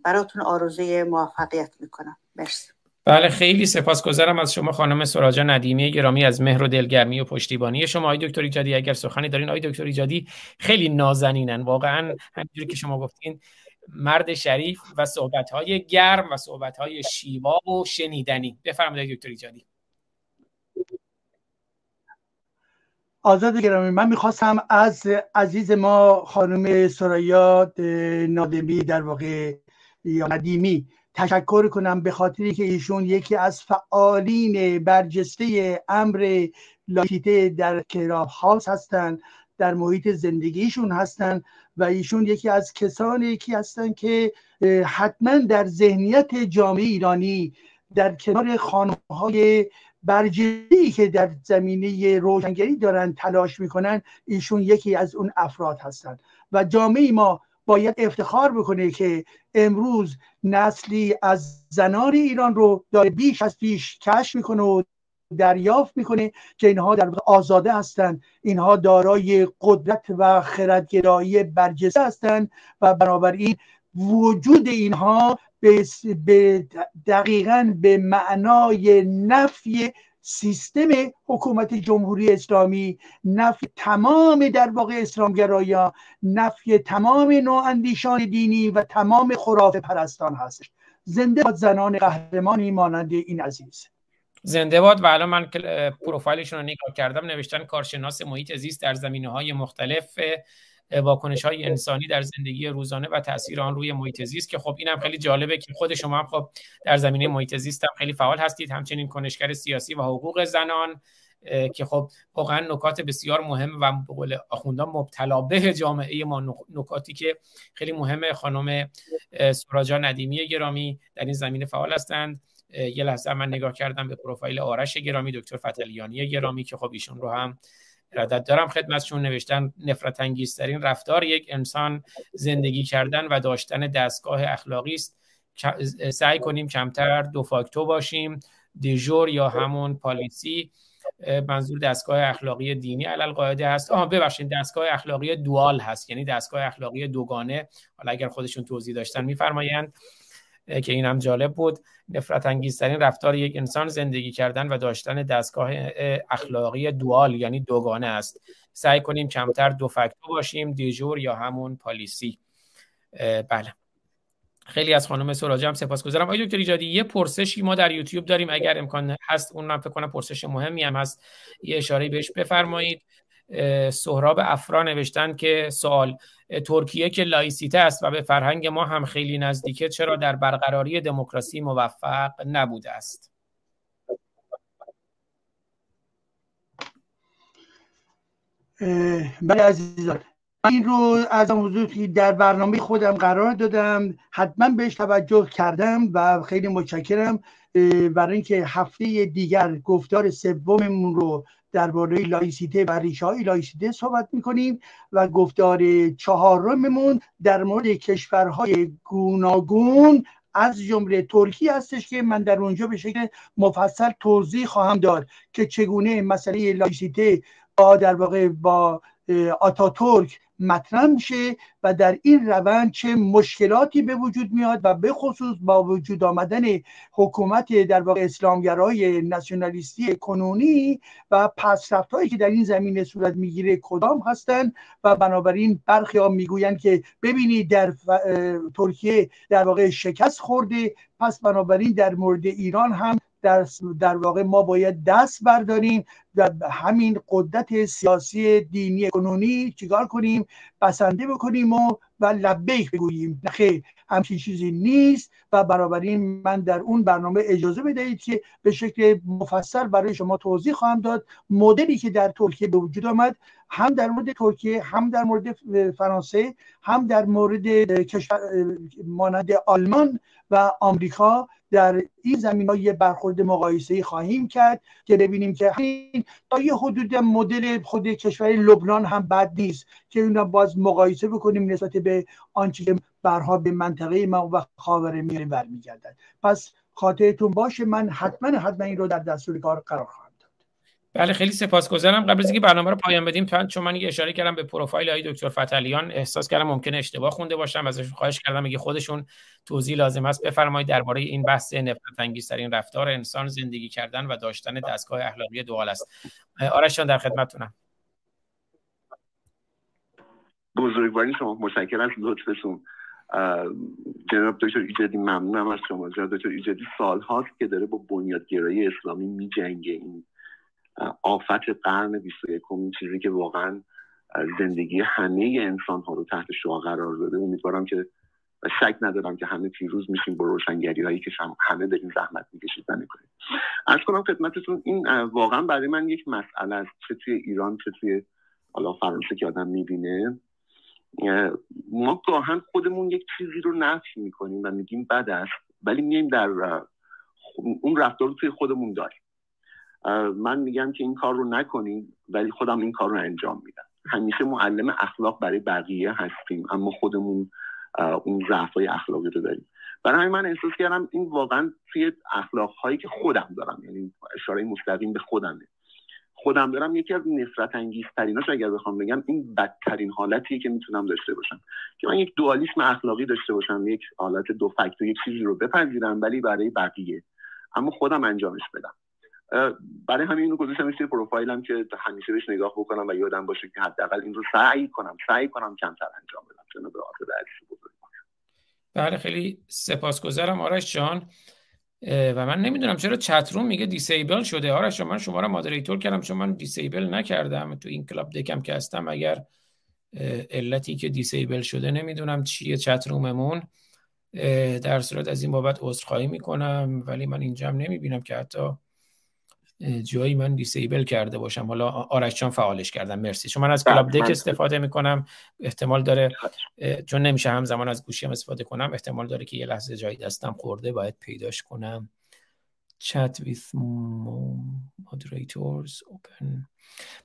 براتون آرزوی موفقیت می‌کنم. مرسی. بله خیلی سپاسگزارم از شما خانم سراجا ندیمی گرامی از مهر و دلگرمی و پشتیبانی شما. آقای دکتر ایجادی اگر سخنی دارین آقای دکتر ایجادی خیلی نازنینن. واقعا همینجوری که شما گفتین مرد شریف و صحبت گرم و صحبت های شیوا و شنیدنی. بفرمایید دکتر ایجادی. آزاد گرامی من می‌خواستم از عزیز ما خانم سرایا نادمی در واقع یا ندیمی تشکر کنم به خاطری که ایشون یکی از فعالین برجسته امر لایکیته در کلاب هاوس هستند در محیط زندگیشون هستند و ایشون یکی از کسانی یکی هستند که حتما در ذهنیت جامعه ایرانی در کنار خانه های برجسته که در زمینه روشنگری دارن تلاش می‌کنن ایشون یکی از اون افراد هستند و جامعه ما باید افتخار بکنه که امروز نسلی از زنان ایران رو داره بیش از پیش کشف می‌کنه و دریافت می‌کنه که اینها در آزاده هستند. اینها دارای قدرت و خردگرایی برجسته هستند و بنابراین وجود اینها به دقیقا به معنای نفی سیستم حکومت جمهوری اسلامی نفی تمام در واقع اسلامگرایا نفی تمام نواندیشان دینی و تمام خرافه پرستان هستش. زنده باد زنان قهرمانی مانند این عزیز. زنده باد و الان من پروفایلشون رو نگاه کردم نوشتن کارشناس محیط زیست در زمینه های مختلف واکنش های انسانی در زندگی روزانه و تاثیر آن روی محیط زیست که خب اینم خیلی جالبه که خود شما هم خب در زمینه محیط زیست هم خیلی فعال هستید. همچنین کنشگر سیاسی و حقوق زنان که خب واقعا نکات بسیار مهم و به قول آخوندان مبتلا به جامعه ما نکاتی که خیلی مهمه خانم سراجا ندیمی گرامی در این زمینه فعال هستند. یه لحظه من نگاه کردم به پروفایل آرش گرامی دکتر فتلیانی گرامی که خب ایشون رو هم ارادت دارم خدمتشون نوشتن نفرت انگیزترین رفتار یک انسان زندگی کردن و داشتن دستگاه اخلاقی است. سعی کنیم کمتر دو فاکتو باشیم دیجور یا همون پالیسی. منظور دستگاه اخلاقی دینی علل قاعده هست. آها ببخشید دستگاه اخلاقی دوال هست یعنی دستگاه اخلاقی دوگانه. حالا اگر خودشون توضیح داشتن میفرمایند. که این هم جالب بود. نفرت انگیزترین رفتار یک انسان زندگی کردن و داشتن دستگاه اخلاقی دوال یعنی دوگانه است. سعی کنیم کمتر دو فکتو باشیم دیجور یا همون پالیسی. بله. خیلی از خانم سراجه هم سپاسگزارم. آقای دکتر ایجادی یه پرسشی ما در یوتیوب داریم. اگر امکان هست اون من فکر کنم پرسش مهمی هم هست. یه اشاره بهش بفرمایید. سهراب افرا نوشتن که سوال ترکیه که لایسیته است و به فرهنگ ما هم خیلی نزدیکه چرا در برقراری دموکراسی موفق نبوده است؟ بله عزیزان. این رو از موضوع در برنامه خودم قرار دادم حتما بهش توجه کردم و خیلی متشکرم برای اینکه هفته دیگر گفتار سوممون رو درباره لایسیته و ریشه های لایسیته صحبت می‌کنیم و گفتار چهارممون در مورد کشورهای گوناگون از جمله ترکیه هستش که من در اونجا به شکل مفصل توضیح خواهم داد که چگونه مسئله لایسیته با در واقع با آتاتورک مطرح میشه و در این روند چه مشکلاتی به وجود میاد و به خصوص با وجود آمدن حکومت در واقع اسلامگرای ناسیونالیستی کنونی و پسرفت هایی که در این زمینه صورت می‌گیره کدام هستند و بنابراین برخی ها می‌گویند که ببینید در ترکیه در واقع شکست خورده پس بنابراین در مورد ایران هم در, در واقع ما باید دست برداریم همین قدرت سیاسی دینی قانونی چیکار کنیم؟ بسنده بکنیم و و لبیک بگوییم. نخیر همچین چیزی نیست و بنابراین من در اون برنامه اجازه بدهید که به شکل مفصل برای شما توضیح خواهم داد. مدلی که در ترکیه به وجود آمد هم در مورد ترکیه هم در مورد فرانسه هم در مورد کشور مانند آلمان و آمریکا در این زمین های برخورد مقایسه خواهیم کرد که ببینیم که همین تا یه حدود مدل خود کشور لبنان هم بد نیست که اونا باز مقایسه بکنیم نسبت به آنچه که برها به منطقه ما و خاور میانه برمیگردد پس خاطرتون باشه من حتما حتما این رو در دستور کار قرار خواهم. بله خیلی سپاسگزارم. قبل از اینکه برنامه رو پایان بدیم چون من اشاره کردم به پروفایل های دکتر فتلیان احساس کردم ممکنه اشتباه خونده باشم. ازشون خواهش کردم اگه خودشون توضیح لازم است بفرمایید درباره این بحث نفرت انگیزترین رفتار انسان زندگی کردن و داشتن دستگاه اخلاقی دوال است. آرش در خدمتتونم. بزرگواری شما. متشکرم لطفتون جناب دکتر ایجادی ممنونم از شما. جناب دکتر ایجادی سال هاست که داره با بنیادگرایی اسلامی می جنگه این آفت قرن 21 این چیزی که واقعا زندگی همه انسان ها رو تحت شعا قرار داده. امیدوارم که شک ندارم که همه پیروز میشیم با روشنگری هایی که همه داریم زحمت می‌کشید و می‌کنیم. از کنم خدمتتون این واقعا برای من یک مسئله است. چه توی ایران چه توی حالا فرانسه که آدم می‌بینه. ما گاهن خودمون یک چیزی رو نفی می‌کنیم و میگیم بد است ولی میایم در اون رفتار رو توی خودمون داریم. من میگم که این کار رو نکنیم ولی خودم این کار رو انجام میدم. همیشه معلم اخلاق برای بقیه هستیم اما خودمون اون ضعف های اخلاقی رو داریم. برای همین من احساس کردم این واقعا توی اخلاق هایی که خودم دارم یعنی اشاره مستقیم به خودمه. خودم دارم یکی از نفرت انگیز تریناش اگر بخوام بگم این بدترین حالتیه که می‌تونم داشته باشم. که من یک دوالیسم اخلاقی داشته باشم یک حالت دو فکت و یک چیزی رو بپذیرم ولی برای بقیه. اما خودم انجامش بدم. برای همین اینو گذاشتم توی پروفایلم که همیشه بهش نگاه بکنم و یادم باشه که حداقل این رو سعی کنم سعی کنم کمتر انجام بدم. جناب آقای بزرگ بله خیلی سپاسگزارم. آرش جان و من نمی‌دونم چرا chat room میگه disable شده. آرش من شما رو moderator کردم. چون من disable نکردم. تو این Clubdeck م که هستم اگر علتی که disable شده نمی‌دونم چیه chat room مون در صورت از این بابت عذرخواهی می‌کنم. ولی من اینجا هم نمی‌بینم که حتی جایی من disable کرده باشم. حالا آرش جان فعالش کردم. مرسی. چون من از Clubdeck استفاده می‌کنم احتمال داره چون نمیشه همزمان از گوشیم استفاده کنم احتمال داره که یه لحظه جایی دستم خورده باید پیداش کنم. Chat with moderators open.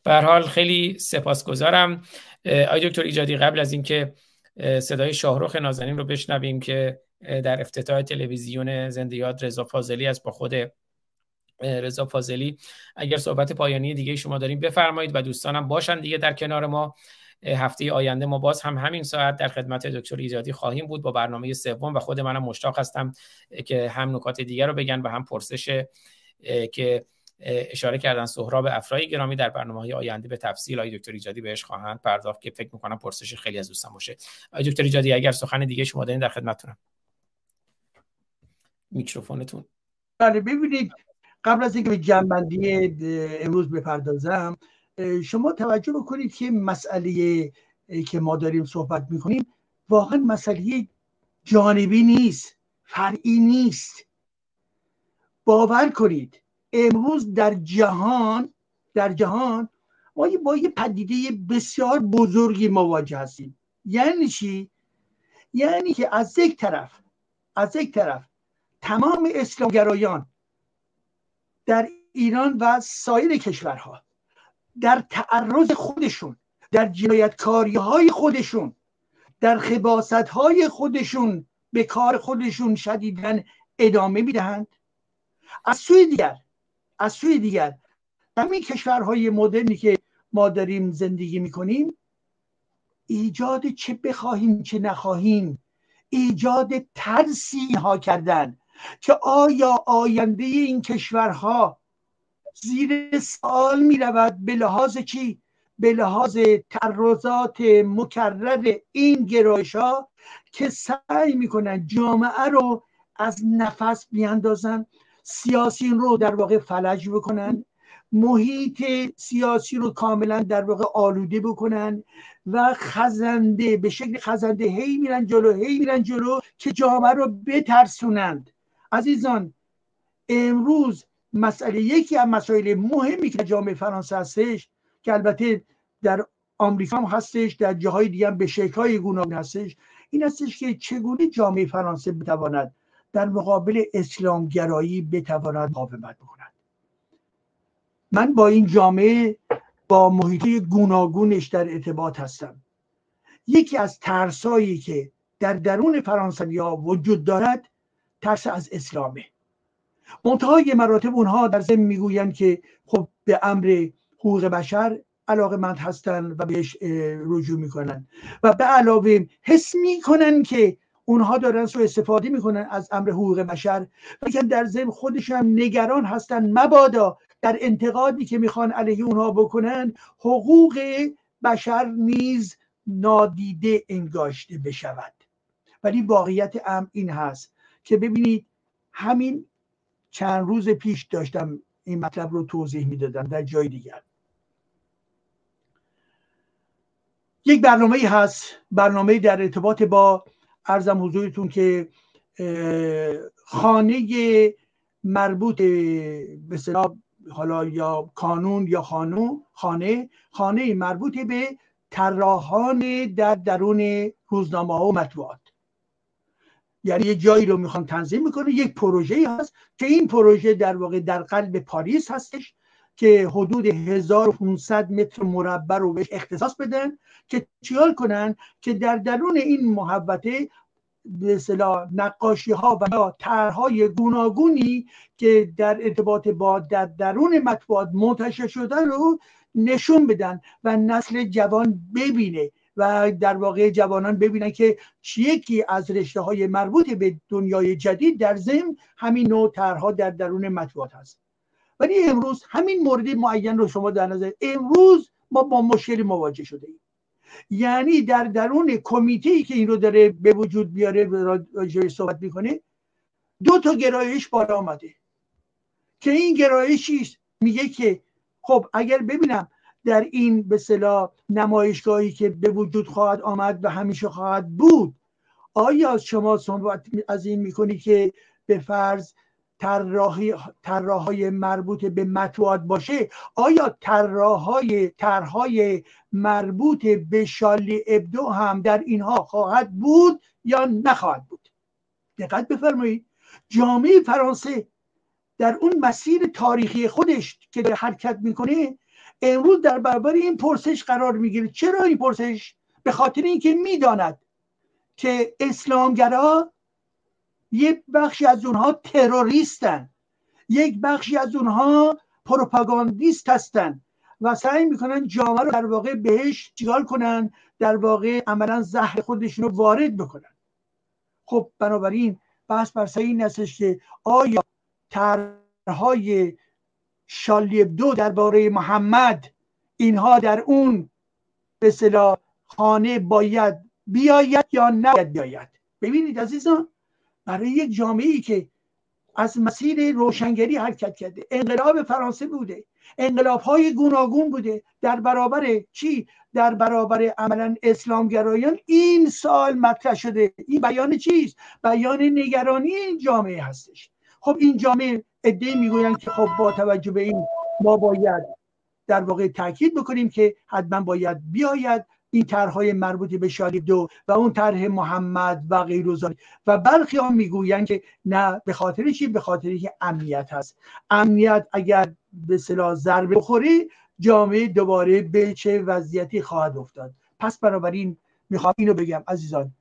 به حال خیلی سپاسگزارم. آی دکتر ایجادی قبل از اینکه صدای شاهرخ نازنین رو بشنویم که در افتتاح تلویزیون زنده یاد رضا فاضلی است با خود رضا فاضلی. اگر صحبت پایانی دیگه شما داریم بفرمایید و دوستانم باشن دیگه در کنار ما. هفته آینده ما باز هم همین ساعت در خدمت دکتر ایجادی خواهیم بود. با برنامه سوم و خود منم مشتاق هستم که هم نکات دیگر رو بگن و هم پرسش که اشاره کردن سهراب افرای گرامی در برنامه های آینده به تفصیل. آقای دکتر ایجادی بهش خواهند پرداخت که فکر می‌کنم پرسش خیلی از دوستان باشه. آقای دکتر ایجادی اگر سخن دیگه شما دارین در خدمتتونم. میکروفونتون. بله ببینید قبل از اینکه به جنبندی امروز بپردازم شما توجه بکنید که مسئله که ما داریم صحبت می‌کنیم واقعا مسئله جانبی نیست فرعی نیست. باور کنید امروز در جهان در جهان ما با یه پدیده بسیار بزرگی مواجه هستیم. یعنی چی؟ یعنی که از یک طرف از یک طرف تمام اسلامگرایان در ایران و سایر کشورها در تعرض خودشون در جنایتکاری های خودشون در خباست های خودشون به کار خودشون شدیدن ادامه می‌دهند. از سوی دیگر از سوی دیگر همین کشورهای مدرنی که ما داریم زندگی می‌کنیم ایجاد چه بخواهیم چه نخواهیم ایجاد ترسی اینها کردن. که آیا آینده این کشورها زیر سوال می رود به لحاظ چی؟ به لحاظ ترزات مکرر این گرایش ها که سعی می‌کنن جامعه رو از نفس بیاندازن سیاسی رو در واقع فلج بکنن محیط سیاسی رو کاملا در واقع آلوده بکنن و خزنده به شکل خزنده هی میرن جلو هی میرن جلو که جامعه رو بترسونند عزیزان امروز مسئله یکی از مسائل مهمی که جامعه فرانسه هستش که البته در آمریکا هم هستش در جاهای دیگه هم به شکل‌های گوناگون هستش این هستش که چگونه جامعه فرانسه بتواند در مقابل اسلامگرایی بتواند مقاومت بکند. من با این جامعه با محیطه گوناگونش در ارتباط هستم. یکی از ترسایی که در درون فرانسوی وجود دارد ترس از اسلامه. منتهای مراتب اونها در ضمن می‌گویند که خب به امر حقوق بشر علاقه مند هستن و بهش رجوع می‌کنن. و به علاوه حس می‌کنن که اونها دارن سو استفاده می‌کنن از امر حقوق بشر و در ضمن خودشون هم نگران هستن مبادا در انتقادی که می‌خوان علیه اونها بکنن حقوق بشر نیز نادیده انگاشته بشود. ولی واقعیت ام این هست. که ببینید همین چند روز پیش داشتم این مطلب رو توضیح می‌دادم در جای دیگر. یک برنامه هست برنامه در ارتباط با ارزم حضورتون که خانه مربوط به حالا یا کانون یا خانو خانه خانه مربوط به طراحان در درون روزنامه ها و مطبوعات. یعنی یه جایی رو می‌خوان تنظیم می‌کنه یک پروژه هست که این پروژه در واقع در قلب پاریس هستش که حدود 1500 متر مربع رو بهش اختصاص بدن که چیال کنن؟ که در درون این محوطه به نقاشی ها و یا طرحهای گوناگونی که در ارتباط با در درون مطبوعات منتشر شده رو نشون بدن و نسل جوان ببینه. و در واقع جوانان ببینن که یکی از رشته های مربوط به دنیای جدید در ضمن همین نوع طرحها در درون مطبوعات هست. ولی امروز همین مورد معین رو شما در نظر امروز ما با مشکلی مواجه شده ایم. یعنی در درون کمیته ای که این رو داره به وجود بیاره راجعه صحبت می‌کنه دو تا گرایش بالا آمده. که این گرایشی میگه که خب اگر ببینم در این به صلاح نمایشگاهی که به وجود خواهد آمد و همیشه خواهد بود. آیا شما صحبت از این می‌کنی که به فرض طراحی مربوط به مطبوعات باشه؟ آیا طراحهای طرحهای مربوط به شالی ابدو هم در اینها خواهد بود یا نخواهد بود؟ دقت بفرمایید. جامعه فرانسه در اون مسیر تاریخی خودش که در حرکت می‌کنه امروز در برابر این پرسش قرار می‌گیره. چرا این پرسش؟ به خاطر اینکه می‌داند که اسلامگرا یک بخشی از اونها تروریستن یک بخشی از اونها پروپاگاندیست هستن و سعی می‌کنن جامعه رو در واقع بهش چیکار کنن در واقع عملا زهر خودشون رو وارد بکنن. خب بنابراین بحث بر این هستش که آیا طرحهای شالی دو درباره محمد. اینها در اون به صلاح خانه باید بیاید یا نباید بیاید. ببینید عزیزان برای یک جامعه ای که از مسیر روشنگری حرکت کرده انقلاب فرانسه بوده انقلاب های گوناگون بوده در برابر چی؟ در برابر عملا اسلامگرایان این سال مطرح شده. این بیان چیست؟ بیان نگرانی این جامعه هستش. خب این جامعه عده می‌گویند که خب با توجه به این ما باید در واقع تاکید بکنیم که حتما باید بیاید این طرحهای مربوطی به شادی دو و اون طرح محمد و غیر و برخی ها می‌گویند که نه به خاطر چی؟ به خاطر که امنیت هست. امنیت اگر به صلاح ضربه بخوری جامعه دوباره به چه وضعیتی خواهد افتاد؟ پس بنابراین می‌خوام اینو بگم عزیزان.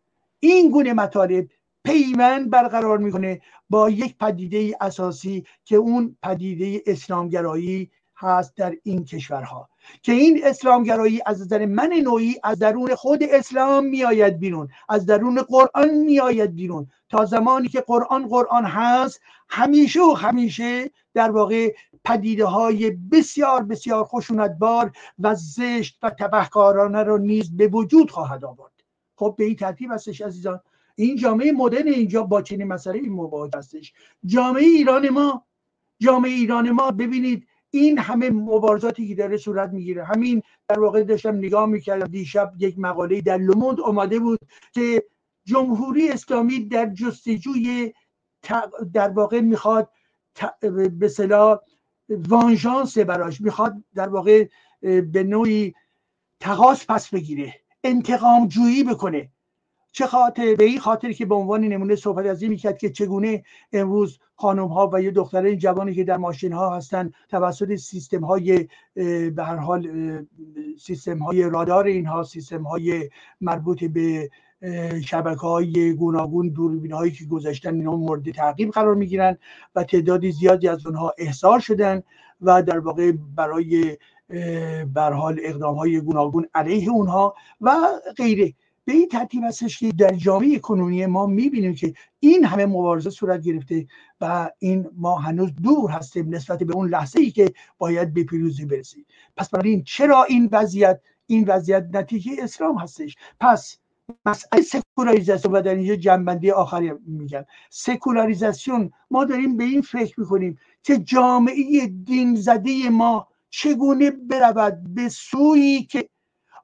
این گونه مطالب پیوند برقرار می‌کنه با یک پدیده اساسی که اون پدیده اسلامگرایی هست در این کشورها. که این اسلامگرایی از نظر من نوعی از درون خود اسلام میآید بیرون از درون قرآن میآید بیرون. تا زمانی که قرآن قرآن هست همیشه و همیشه در واقع پدیده های بسیار بسیار خشونتبار و زشت و تبهکارانه رو نیز به وجود خواهد آورد. خب به این ترتیب هستش عزیزان این جامعه مدرن اینجا با چنین مسئله مواجه هستش. جامعه ایران ما جامعه ایران ما ببینید این همه مبارزاتی که داره صورت می‌گیره. همین در واقع داشتم نگاه می‌کردم. دیشب یک مقاله در لوموند اومده بود که جمهوری اسلامی در جستجوی در واقع می‌خواد به صلاح وانژانس براش می‌خواد در واقع به نوعی تقاس پس بگیره انتقام جویی بکنه. چه خاطر به این خاطر که به عنوان نمونه صحبت از این می‌کرد که چگونه امروز خانم ها و یه دختره جوانی که در ماشین ها هستن توسط سیستم های به هر حال سیستم های رادار اینها سیستم های مربوط به شبکه های گوناگون دوربین هایی که گذاشتن اینا مورد تعقیب قرار می‌گیرن و تعدادی زیادی از اونها احضار شدن و در واقع برای بر حال اقدام های گوناگون علیه اونها و غیره. به این ترتیب هستش که در جامعه کنونی ما می‌بینیم که این همه مبارزه صورت گرفته و این ما هنوز دور هستیم نسبت به اون لحظه ای که باید به پیروزی برسیم. پس برای چرا این وضعیت؟ این وضعیت نتیجه اسلام هستش. پس مسئله سکولاریزاسیون و در اینجا جنبندی آخری میگم. سکولاریزاسیون ما داریم به این فکر می‌کنیم که جامعه دین زده ما چگونه برود به سویی که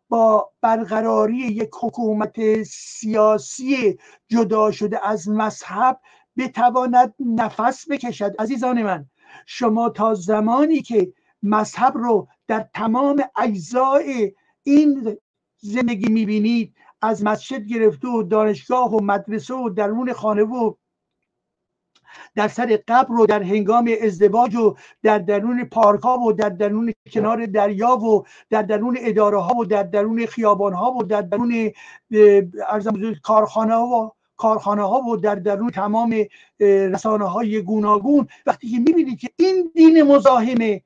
با برقراری یک حکومت سیاسی جدا شده از مذهب بتواند نفس بکشد. عزیزان من شما تا زمانی که مذهب رو در تمام اجزای این زندگی می‌بینید از مسجد گرفته و دانشگاه و مدرسه و درون خانه و در سر قبر و در هنگام ازدواج و در درون پارک ها و در درون کنار دریا و در درون اداره ها و در درون خیابان ها و در درون کارخانه ها و کارخانه ها و در درون تمام رسانه های گوناگون وقتی که می‌بینید که این دین مزاحمه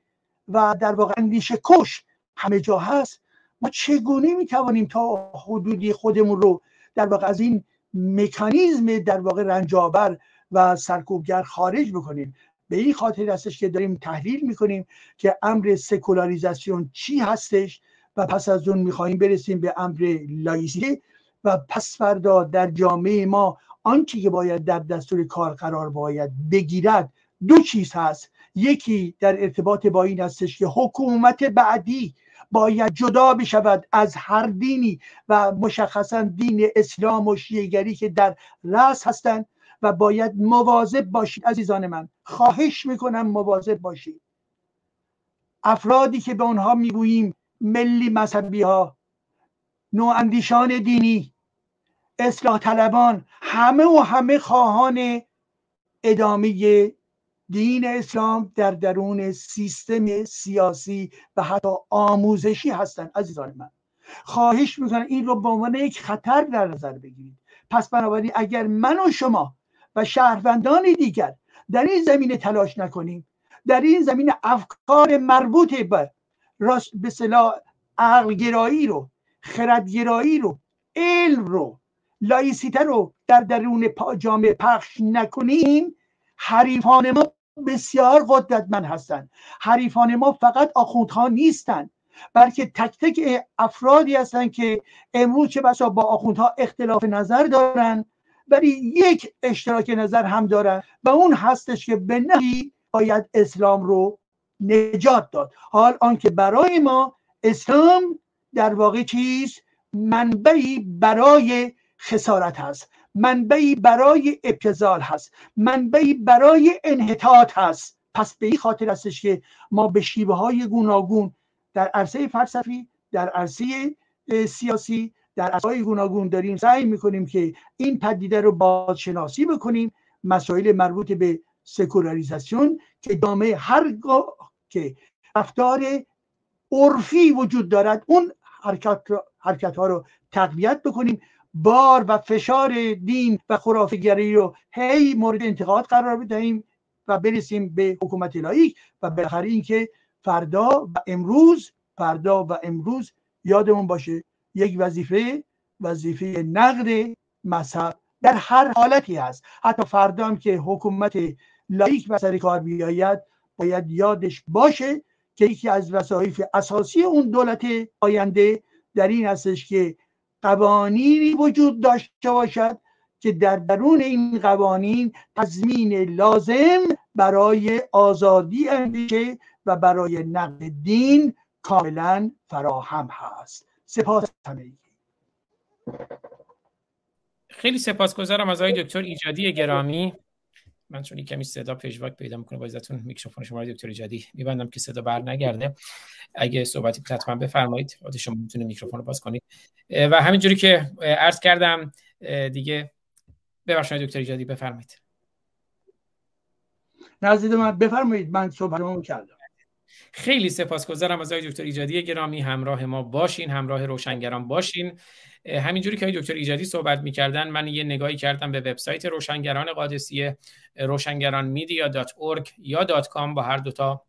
و در واقع اندیشه کش همه جا هست ما چگونه می‌توانیم تا حدودی خودمون رو در واقع از این مکانیزم در واقع رنجابر و سرکوبگر خارج بکنیم به این خاطر هستش که داریم تحلیل می‌کنیم که امر سکولاریزاسیون چی هستش و پس از اون می‌خواهیم برسیم به امر لایسیته و پس فردا در جامعه ما آنچه که باید در دستور کار قرار باید بگیرد دو چیز هست. یکی در ارتباط با این هستش که حکومت بعدی باید جدا بشود از هر دینی و مشخصا دین اسلام و شیعگری که در رأس هستند. و باید مواظب باشید عزیزان من. خواهش می‌کنم مواظب باشید. افرادی که به آنها می‌گوییم ملی مذهبی ها نواندیشان دینی اصلاح طلبان همه و همه خواهان ادامه دین اسلام در درون سیستم سیاسی و حتی آموزشی هستند عزیزان من. خواهش می‌کنم این رو به عنوان یک خطر در نظر بگیرید. پس بنابراین اگر من و شما و شهروندان دیگر. در این زمینه تلاش نکنیم. در این زمینه افکار مربوط به راست به صلاح عقلگرایی رو خردگرایی رو علم رو لایسیته رو در درون جامعه پخش نکنیم. حریفان ما بسیار قدرتمند هستند. حریفان ما فقط آخوندها نیستند بلکه تک تک افرادی هستند که امروز چه بسا با آخوندها اختلاف نظر دارند. ولی یک اشتراک نظر هم دارن و اون هستش که به نهی باید اسلام رو نجات داد. حال آنکه برای ما اسلام در واقع چیز منبعی برای خسارت هست منبعی برای ابتزال هست منبعی برای انحطاط هست. پس به این خاطر هستش که ما به شیوه های گوناگون در عرصه فلسفی در عرصه سیاسی در اسای گوناگون داریم سعی می‌کنیم که این پدیده رو بازشناسی بکنیم مسائل مربوط به سکولاریزاسیون که جامعه هرگاه که رفتار عرفی وجود دارد اون حرکت, حرکت ها رو تقویت بکنیم. بار و فشار دین و خرافگری رو هی مورد انتقاد قرار بدهیم و برسیم به حکومت لایک و بالاخره اینکه فردا و امروز فردا و امروز یادمون باشه یک وظیفه وظیفه نقد مذهب در هر حالتی هست. حتی فردا هم که حکومت لایک و سر کار بیاید باید یادش باشه که یکی از وظایف اساسی اون دولت آینده در این هستش که قوانینی وجود داشته باشد که در درون این قوانین تضمین لازم برای آزادی اندیشه و برای نقد دین کاملا فراهم هست. سپاس همگی. خیلی سپاسگزارم از آقای دکتر ایجادی گرامی. من چون کمی صدا پژواک پیدا می‌کنه با ازتون میکروفون شما دکتر ایجادی میبندم که صدا بر نگرده اگه صحبتی حتما بفرمایید. خود شما می‌تونه میکروفون رو باز کنید. و همینجوری که عرض کردم دیگه ببخشید دکتر ایجادی بفرمایید. نزدید من بفرمایید من صحبتمو کردم. خیلی سپاسگزارم از آقای دکتر ایجادی گرامی. همراه ما باشین همراه روشنگران باشین. همینجوری که دکتر ایجادی صحبت می‌کردن من یه نگاهی کردم به وبسایت روشنگران قادسیه روشنگران میدیا دات کام. با هر دوتا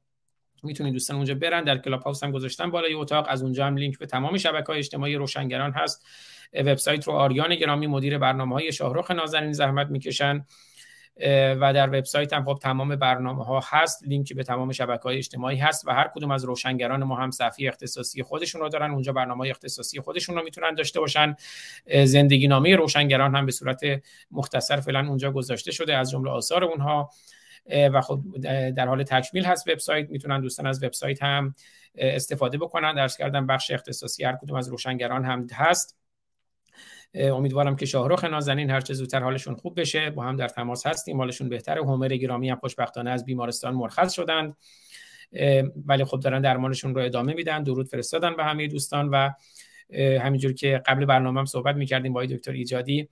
می‌تونید دوستان اونجا برن. در کلاب هاوس هم گذاشتم بالای اتاق. از اونجا هم لینک به تمام شبکه های اجتماعی روشنگران هست. وبسایت رو آریان گرامی مدیر برنامه های شاهرخ نازنین زحمت می‌کشن. و در وبسایت هم خب تمام برنامه ها هست. لینکی به تمام شبکه های اجتماعی هست و هر کدوم از روشنگران ما هم صفحه اختصاصی خودشون رو دارن. اونجا برنامه اختصاصی خودشون رو می‌تونن داشته باشن. زندگی نامه روشنگران هم به صورت مختصر فعلا اونجا گذاشته شده از جمله آثار اونها. و خب در حال تکمیل هست وبسایت. می‌تونن دوستان از وبسایت هم استفاده بکنن. درس کردن بخش اختصاصی هر کدوم از روشنگران هم هست. امیدوارم که شاهرخ نازنین هر چه زودتر حالشون خوب بشه. با هم در تماس هستیم. حالشون بهتره. هومر گرامی هم خوشبختانه از بیمارستان مرخص شدند ولی خب دارن درمانشون رو ادامه میدن. درود فرستادن به همه دوستان و همینجور که قبل برنامه هم صحبت می‌کردیم با دکتر ایجادی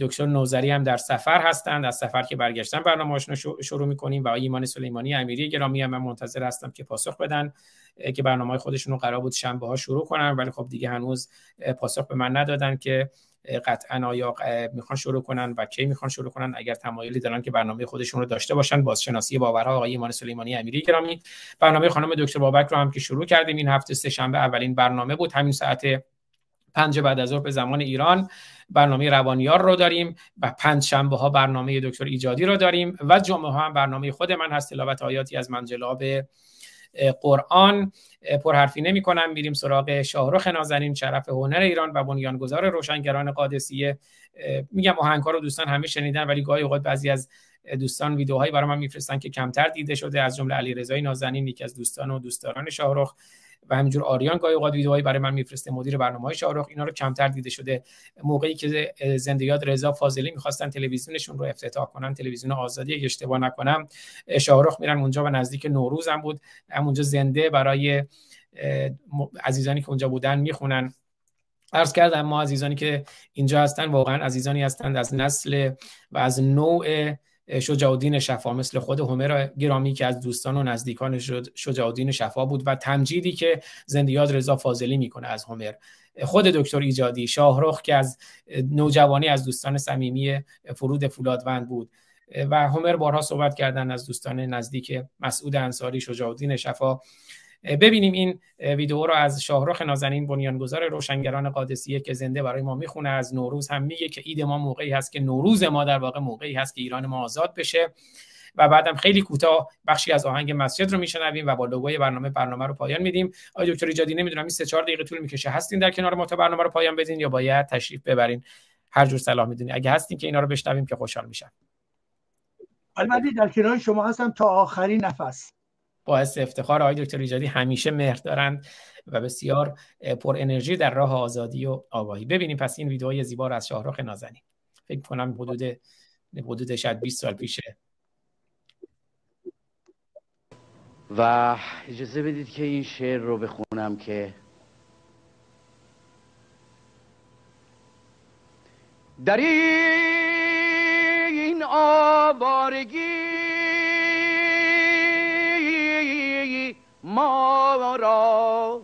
دکتر نوزری هم در سفر هستند. از سفر که برگشتن برنامه‌اشون رو شروع می‌کنیم و ایمان سلیمانی امیری گرامی هم من منتظر هستم که پاسخ بدن. که برنامه خودشون رو قرار بود شنبه ها شروع کنن ولی خب دیگه هنوز پاسخ به من ندادن که قطعا آیا می‌خوان شروع کنن و کی می‌خوان شروع کنن. اگر تمایلی دارن که برنامه خودشون رو داشته باشن بازشناسی باورها آقای ایمان سلیمانی امیری گرامی. برنامه خانم دکتر بابک رو هم که شروع کردیم این هفته سه شنبه اولین برنامه بود. همین ساعت پنج بعد از ظهر به زمان ایران برنامه روانیار رو داریم و پنج شنبه ها برنامه دکتر ایجادی رو داریم و جمعه ها هم برنامه خود من هست. تلاوت آیاتی از منجلاب قرآن پرحرفی نمی کنم میریم سراغ شاهرخ نازنین شرف هنر ایران و بنیانگذار روشنگران قادسیه. میگم آهنگ رو دوستان همه شنیدن ولی گاهی اوقات بعضی از دوستان ویدیوهایی برای من میفرستن که کمتر دیده شده. از جمله علی رضای نازنین یکی از دوستان و دوستداران شاهرخ. و همینجور آریان گاهی اوقات ویدیوهایی برای من میفرسته مدیر برنامه های شاهرخ اینا رو کمتر دیده شده. موقعی که زندیات رضا فاضلی می‌خواستن تلویزیونشون رو افتتاح کنن تلویزیون آزادی اگه اشتباه نکنم شاهرخ میرن اونجا و نزدیک نوروز هم بود. همونجا زنده برای عزیزانی که اونجا بودن می‌خونن. عرض کردم ما عزیزانی که اینجا هستن واقعا عزیزانی هستند از نسل و از نوع شجاع الدین شفا مثل خود هومر گرامی که از دوستان و نزدیکان شجاع الدین شفا بود و تمجیدی که زندیات رضا فاضلی می‌کنه از هومر. خود دکتر ایجادی شاهرخ که از نوجوانی از دوستان صمیمی فرود فولادوند بود. و هومر بارها صحبت کردن از دوستان نزدیک مسعود انصاری شجاع الدین شفا. ببینیم این ویدیو رو از شاهرخ نازنین بنیانگذار روشنگران قادسیه که زنده برای ما می‌خونه از نوروز هم میگه که اید ما موقعی هست که نوروز ما در واقع موقعی هست که ایران ما آزاد بشه. و بعدم خیلی کوتاه بخشی از آهنگ مسجد رو میشنویم و با لوگوی برنامه برنامه رو پایان میدیم. آقای دکتر ایجادی نمی‌دونم این 3 4 دقیقه طول می‌کشه. هستین در کنار ما تا برنامه رو پایان بدین یا باید تشریف ببرین؟ هر جور صلاح می‌دونی. اگه هستین که اینا رو بشنویم که خوشحال میشم البته در کنار شما هستم تا آخرین نفس. باعث افتخار آقای دکتر ایجادی همیشه مهر دارند و بسیار پر انرژی در راه آزادی و آگاهی. ببینیم پس این ویدئوی زیبا رو از شاهرخ نازنین. فکر کنم حدود حدود شاید 20 سال پیشه و اجازه بدید که این شعر رو بخونم که در این آوارگی ما را.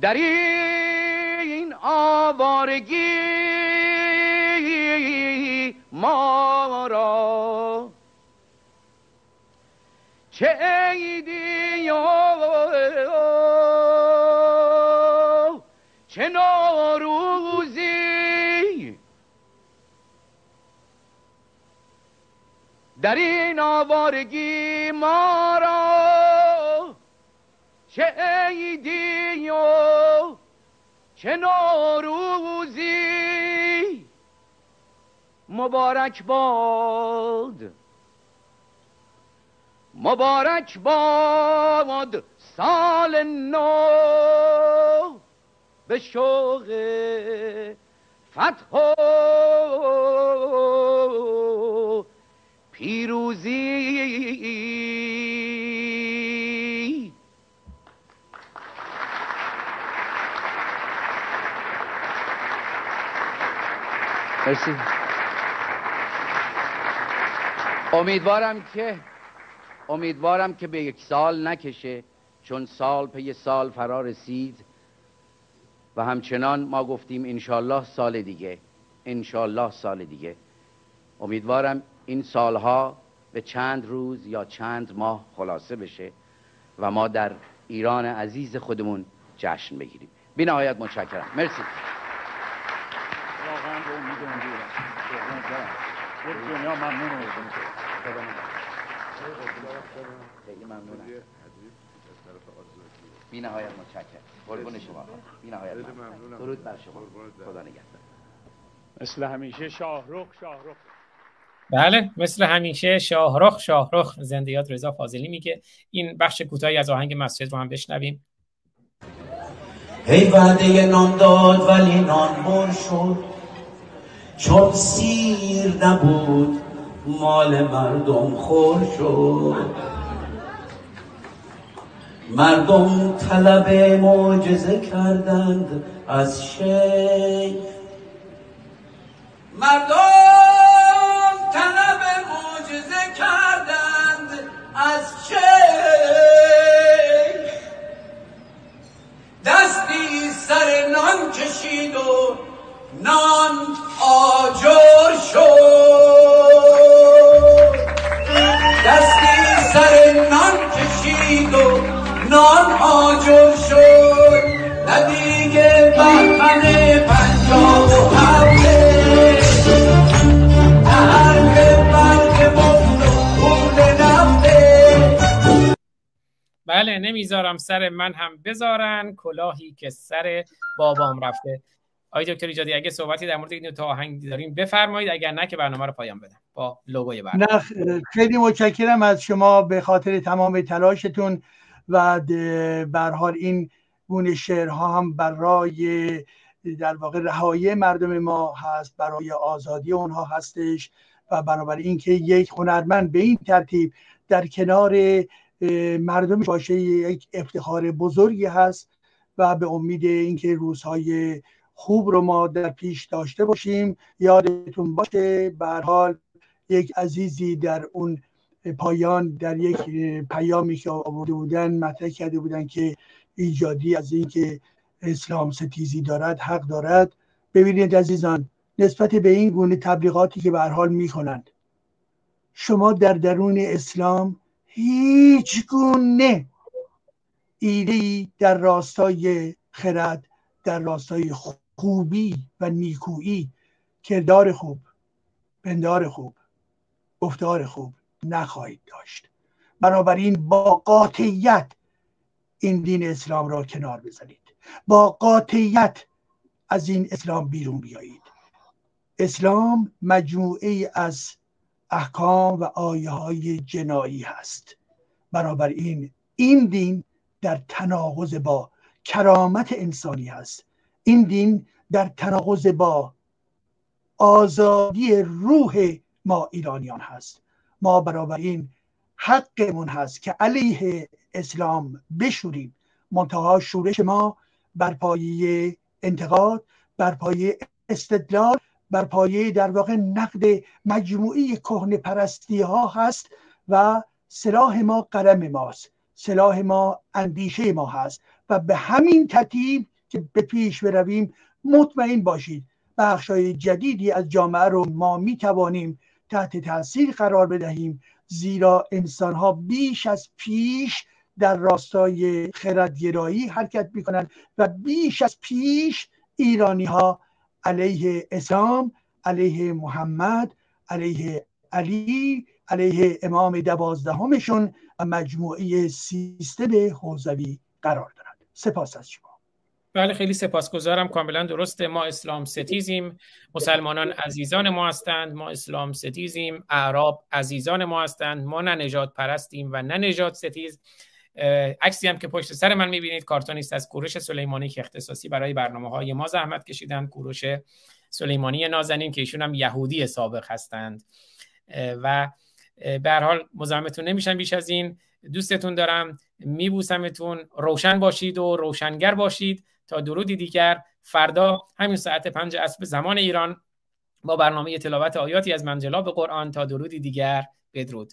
در این آوارگی ما را. چه ایدی در این آوارگی ما را چه عیدی و چه نوروزی. مبارک باد مبارک باد سال نو به شوق فتح پیروزی. مرسی. امیدوارم که امیدوارم که به یک سال نکشه چون سال پی سال فرا رسید. و همچنان ما گفتیم انشالله سال دیگه. انشالله سال دیگه. امیدوارم این سالها به چند روز یا چند ماه خلاصه بشه و ما در ایران عزیز خودمون جشن بگیریم. بی نهایت متشکرم. مرسی. بی نهایت متشکرم. قربون شما. بی نهایت درود بر شما. خدا نگهدار. مثل همیشه شاهرخ شاهرخ. بله مثل همیشه شاهرخ شاهرخ زندیات رضا فاضلی میگه. این بخش کوتاهی از آهنگ مسجد رو هم بشنویم. هی وعده نان داد ولی نان بر شد. چون سیر نبود مال مردم خور شد. مردم طلب معجزه کردند از شیخ. مردم سر نان کشید و نان آجر شد. دستی سر نان کشید و نان آجر شد. ندیگه بهمن پنجاب و بله نمی‌ذارم سر من هم بذارن. کلاهی که سر بابام رفته. آقای دکتر ایجادی اگه صحبتی در مورد این تا آهنگ داریم بفرمایید. اگر نه که برنامه رو پایان بدم. با لوگوی برنامه خیلی متشکرم از شما به خاطر تمام تلاشتون و به حال این گونه شعرها هم برای در واقع رهایی مردم ما هست برای آزادی اونها هستش و بنابراین اینکه یک هنرمند به این ترتیب در کنار مردم باشه یک افتخار بزرگی هست و به امید اینکه روزهای خوب رو ما در پیش داشته باشیم یادتون باشه به حال یک عزیزی در اون پایان در یک پیامی که آورده بودن مطرح کرده بودن که ایجادی از اینکه اسلام ستیزی دارد حق دارد. ببینید عزیزان نسبت به این گونه تبلیغاتی که به حال می‌کنند شما در درون اسلام هیچ گونه ایده در راستای خرد در راستای خوبی و نیکویی کردار خوب پندار خوب گفتار خوب نخواهید داشت. بنابراین با قاطعیت این دین اسلام را کنار بزنید. با قاطعیت از این اسلام بیرون بیایید. اسلام مجموعه از احکام و آیه های جنایی هست. بنابراین این دین در تناقض با کرامت انسانی هست. این دین در تناقض با آزادی روح ما ایرانیان هست. ما بنابراین حقمون هست که علیه اسلام بشوریم. منتها شورش ما بر پایه انتقاد بر پایه استدلال بر پایه در واقع نقد مجموعی کهن پرستی ها هست و سلاح ما قلم ماست سلاح ما اندیشه ما هست و به همین ترتیب که به پیش برویم مطمئن باشید بخشای جدیدی از جامعه رو ما می توانیم تحت تاثیر قرار بدهیم زیرا انسان ها بیش از پیش در راستای خردگرایی حرکت می کنند و بیش از پیش ایرانی ها علیه اسلام علیه محمد علیه علی علیه امام دوازدهمشون و مجموعه سیستم حوزوی قرار دارند. سپاس از شما. بله خیلی سپاسگزارم. کاملا درسته. ما اسلام ستیزیم. مسلمانان عزیزان ما هستند. ما اسلام ستیزیم. اعراب عزیزان ما هستند. ما نه نجات پرستیم و نه نجات ستیز. عکسی هم که پشت سر من می‌بینید کارتونی است از کوروش سلیمانی که اختصاصی برای برنامه های ما زحمت کشیدن کوروش سلیمانی نازنین که ایشون هم یهودی سابق هستند. و به هر حال مزاحمتون نمیشن بیش از این. دوستتون دارم. میبوسمتون. روشن باشید و روشنگر باشید. تا درودی دیگر. فردا همین ساعت پنج اسب زمان ایران با برنامه تلاوت آیاتی از منجلاب قرآن. تا درودی دیگر. بدرود.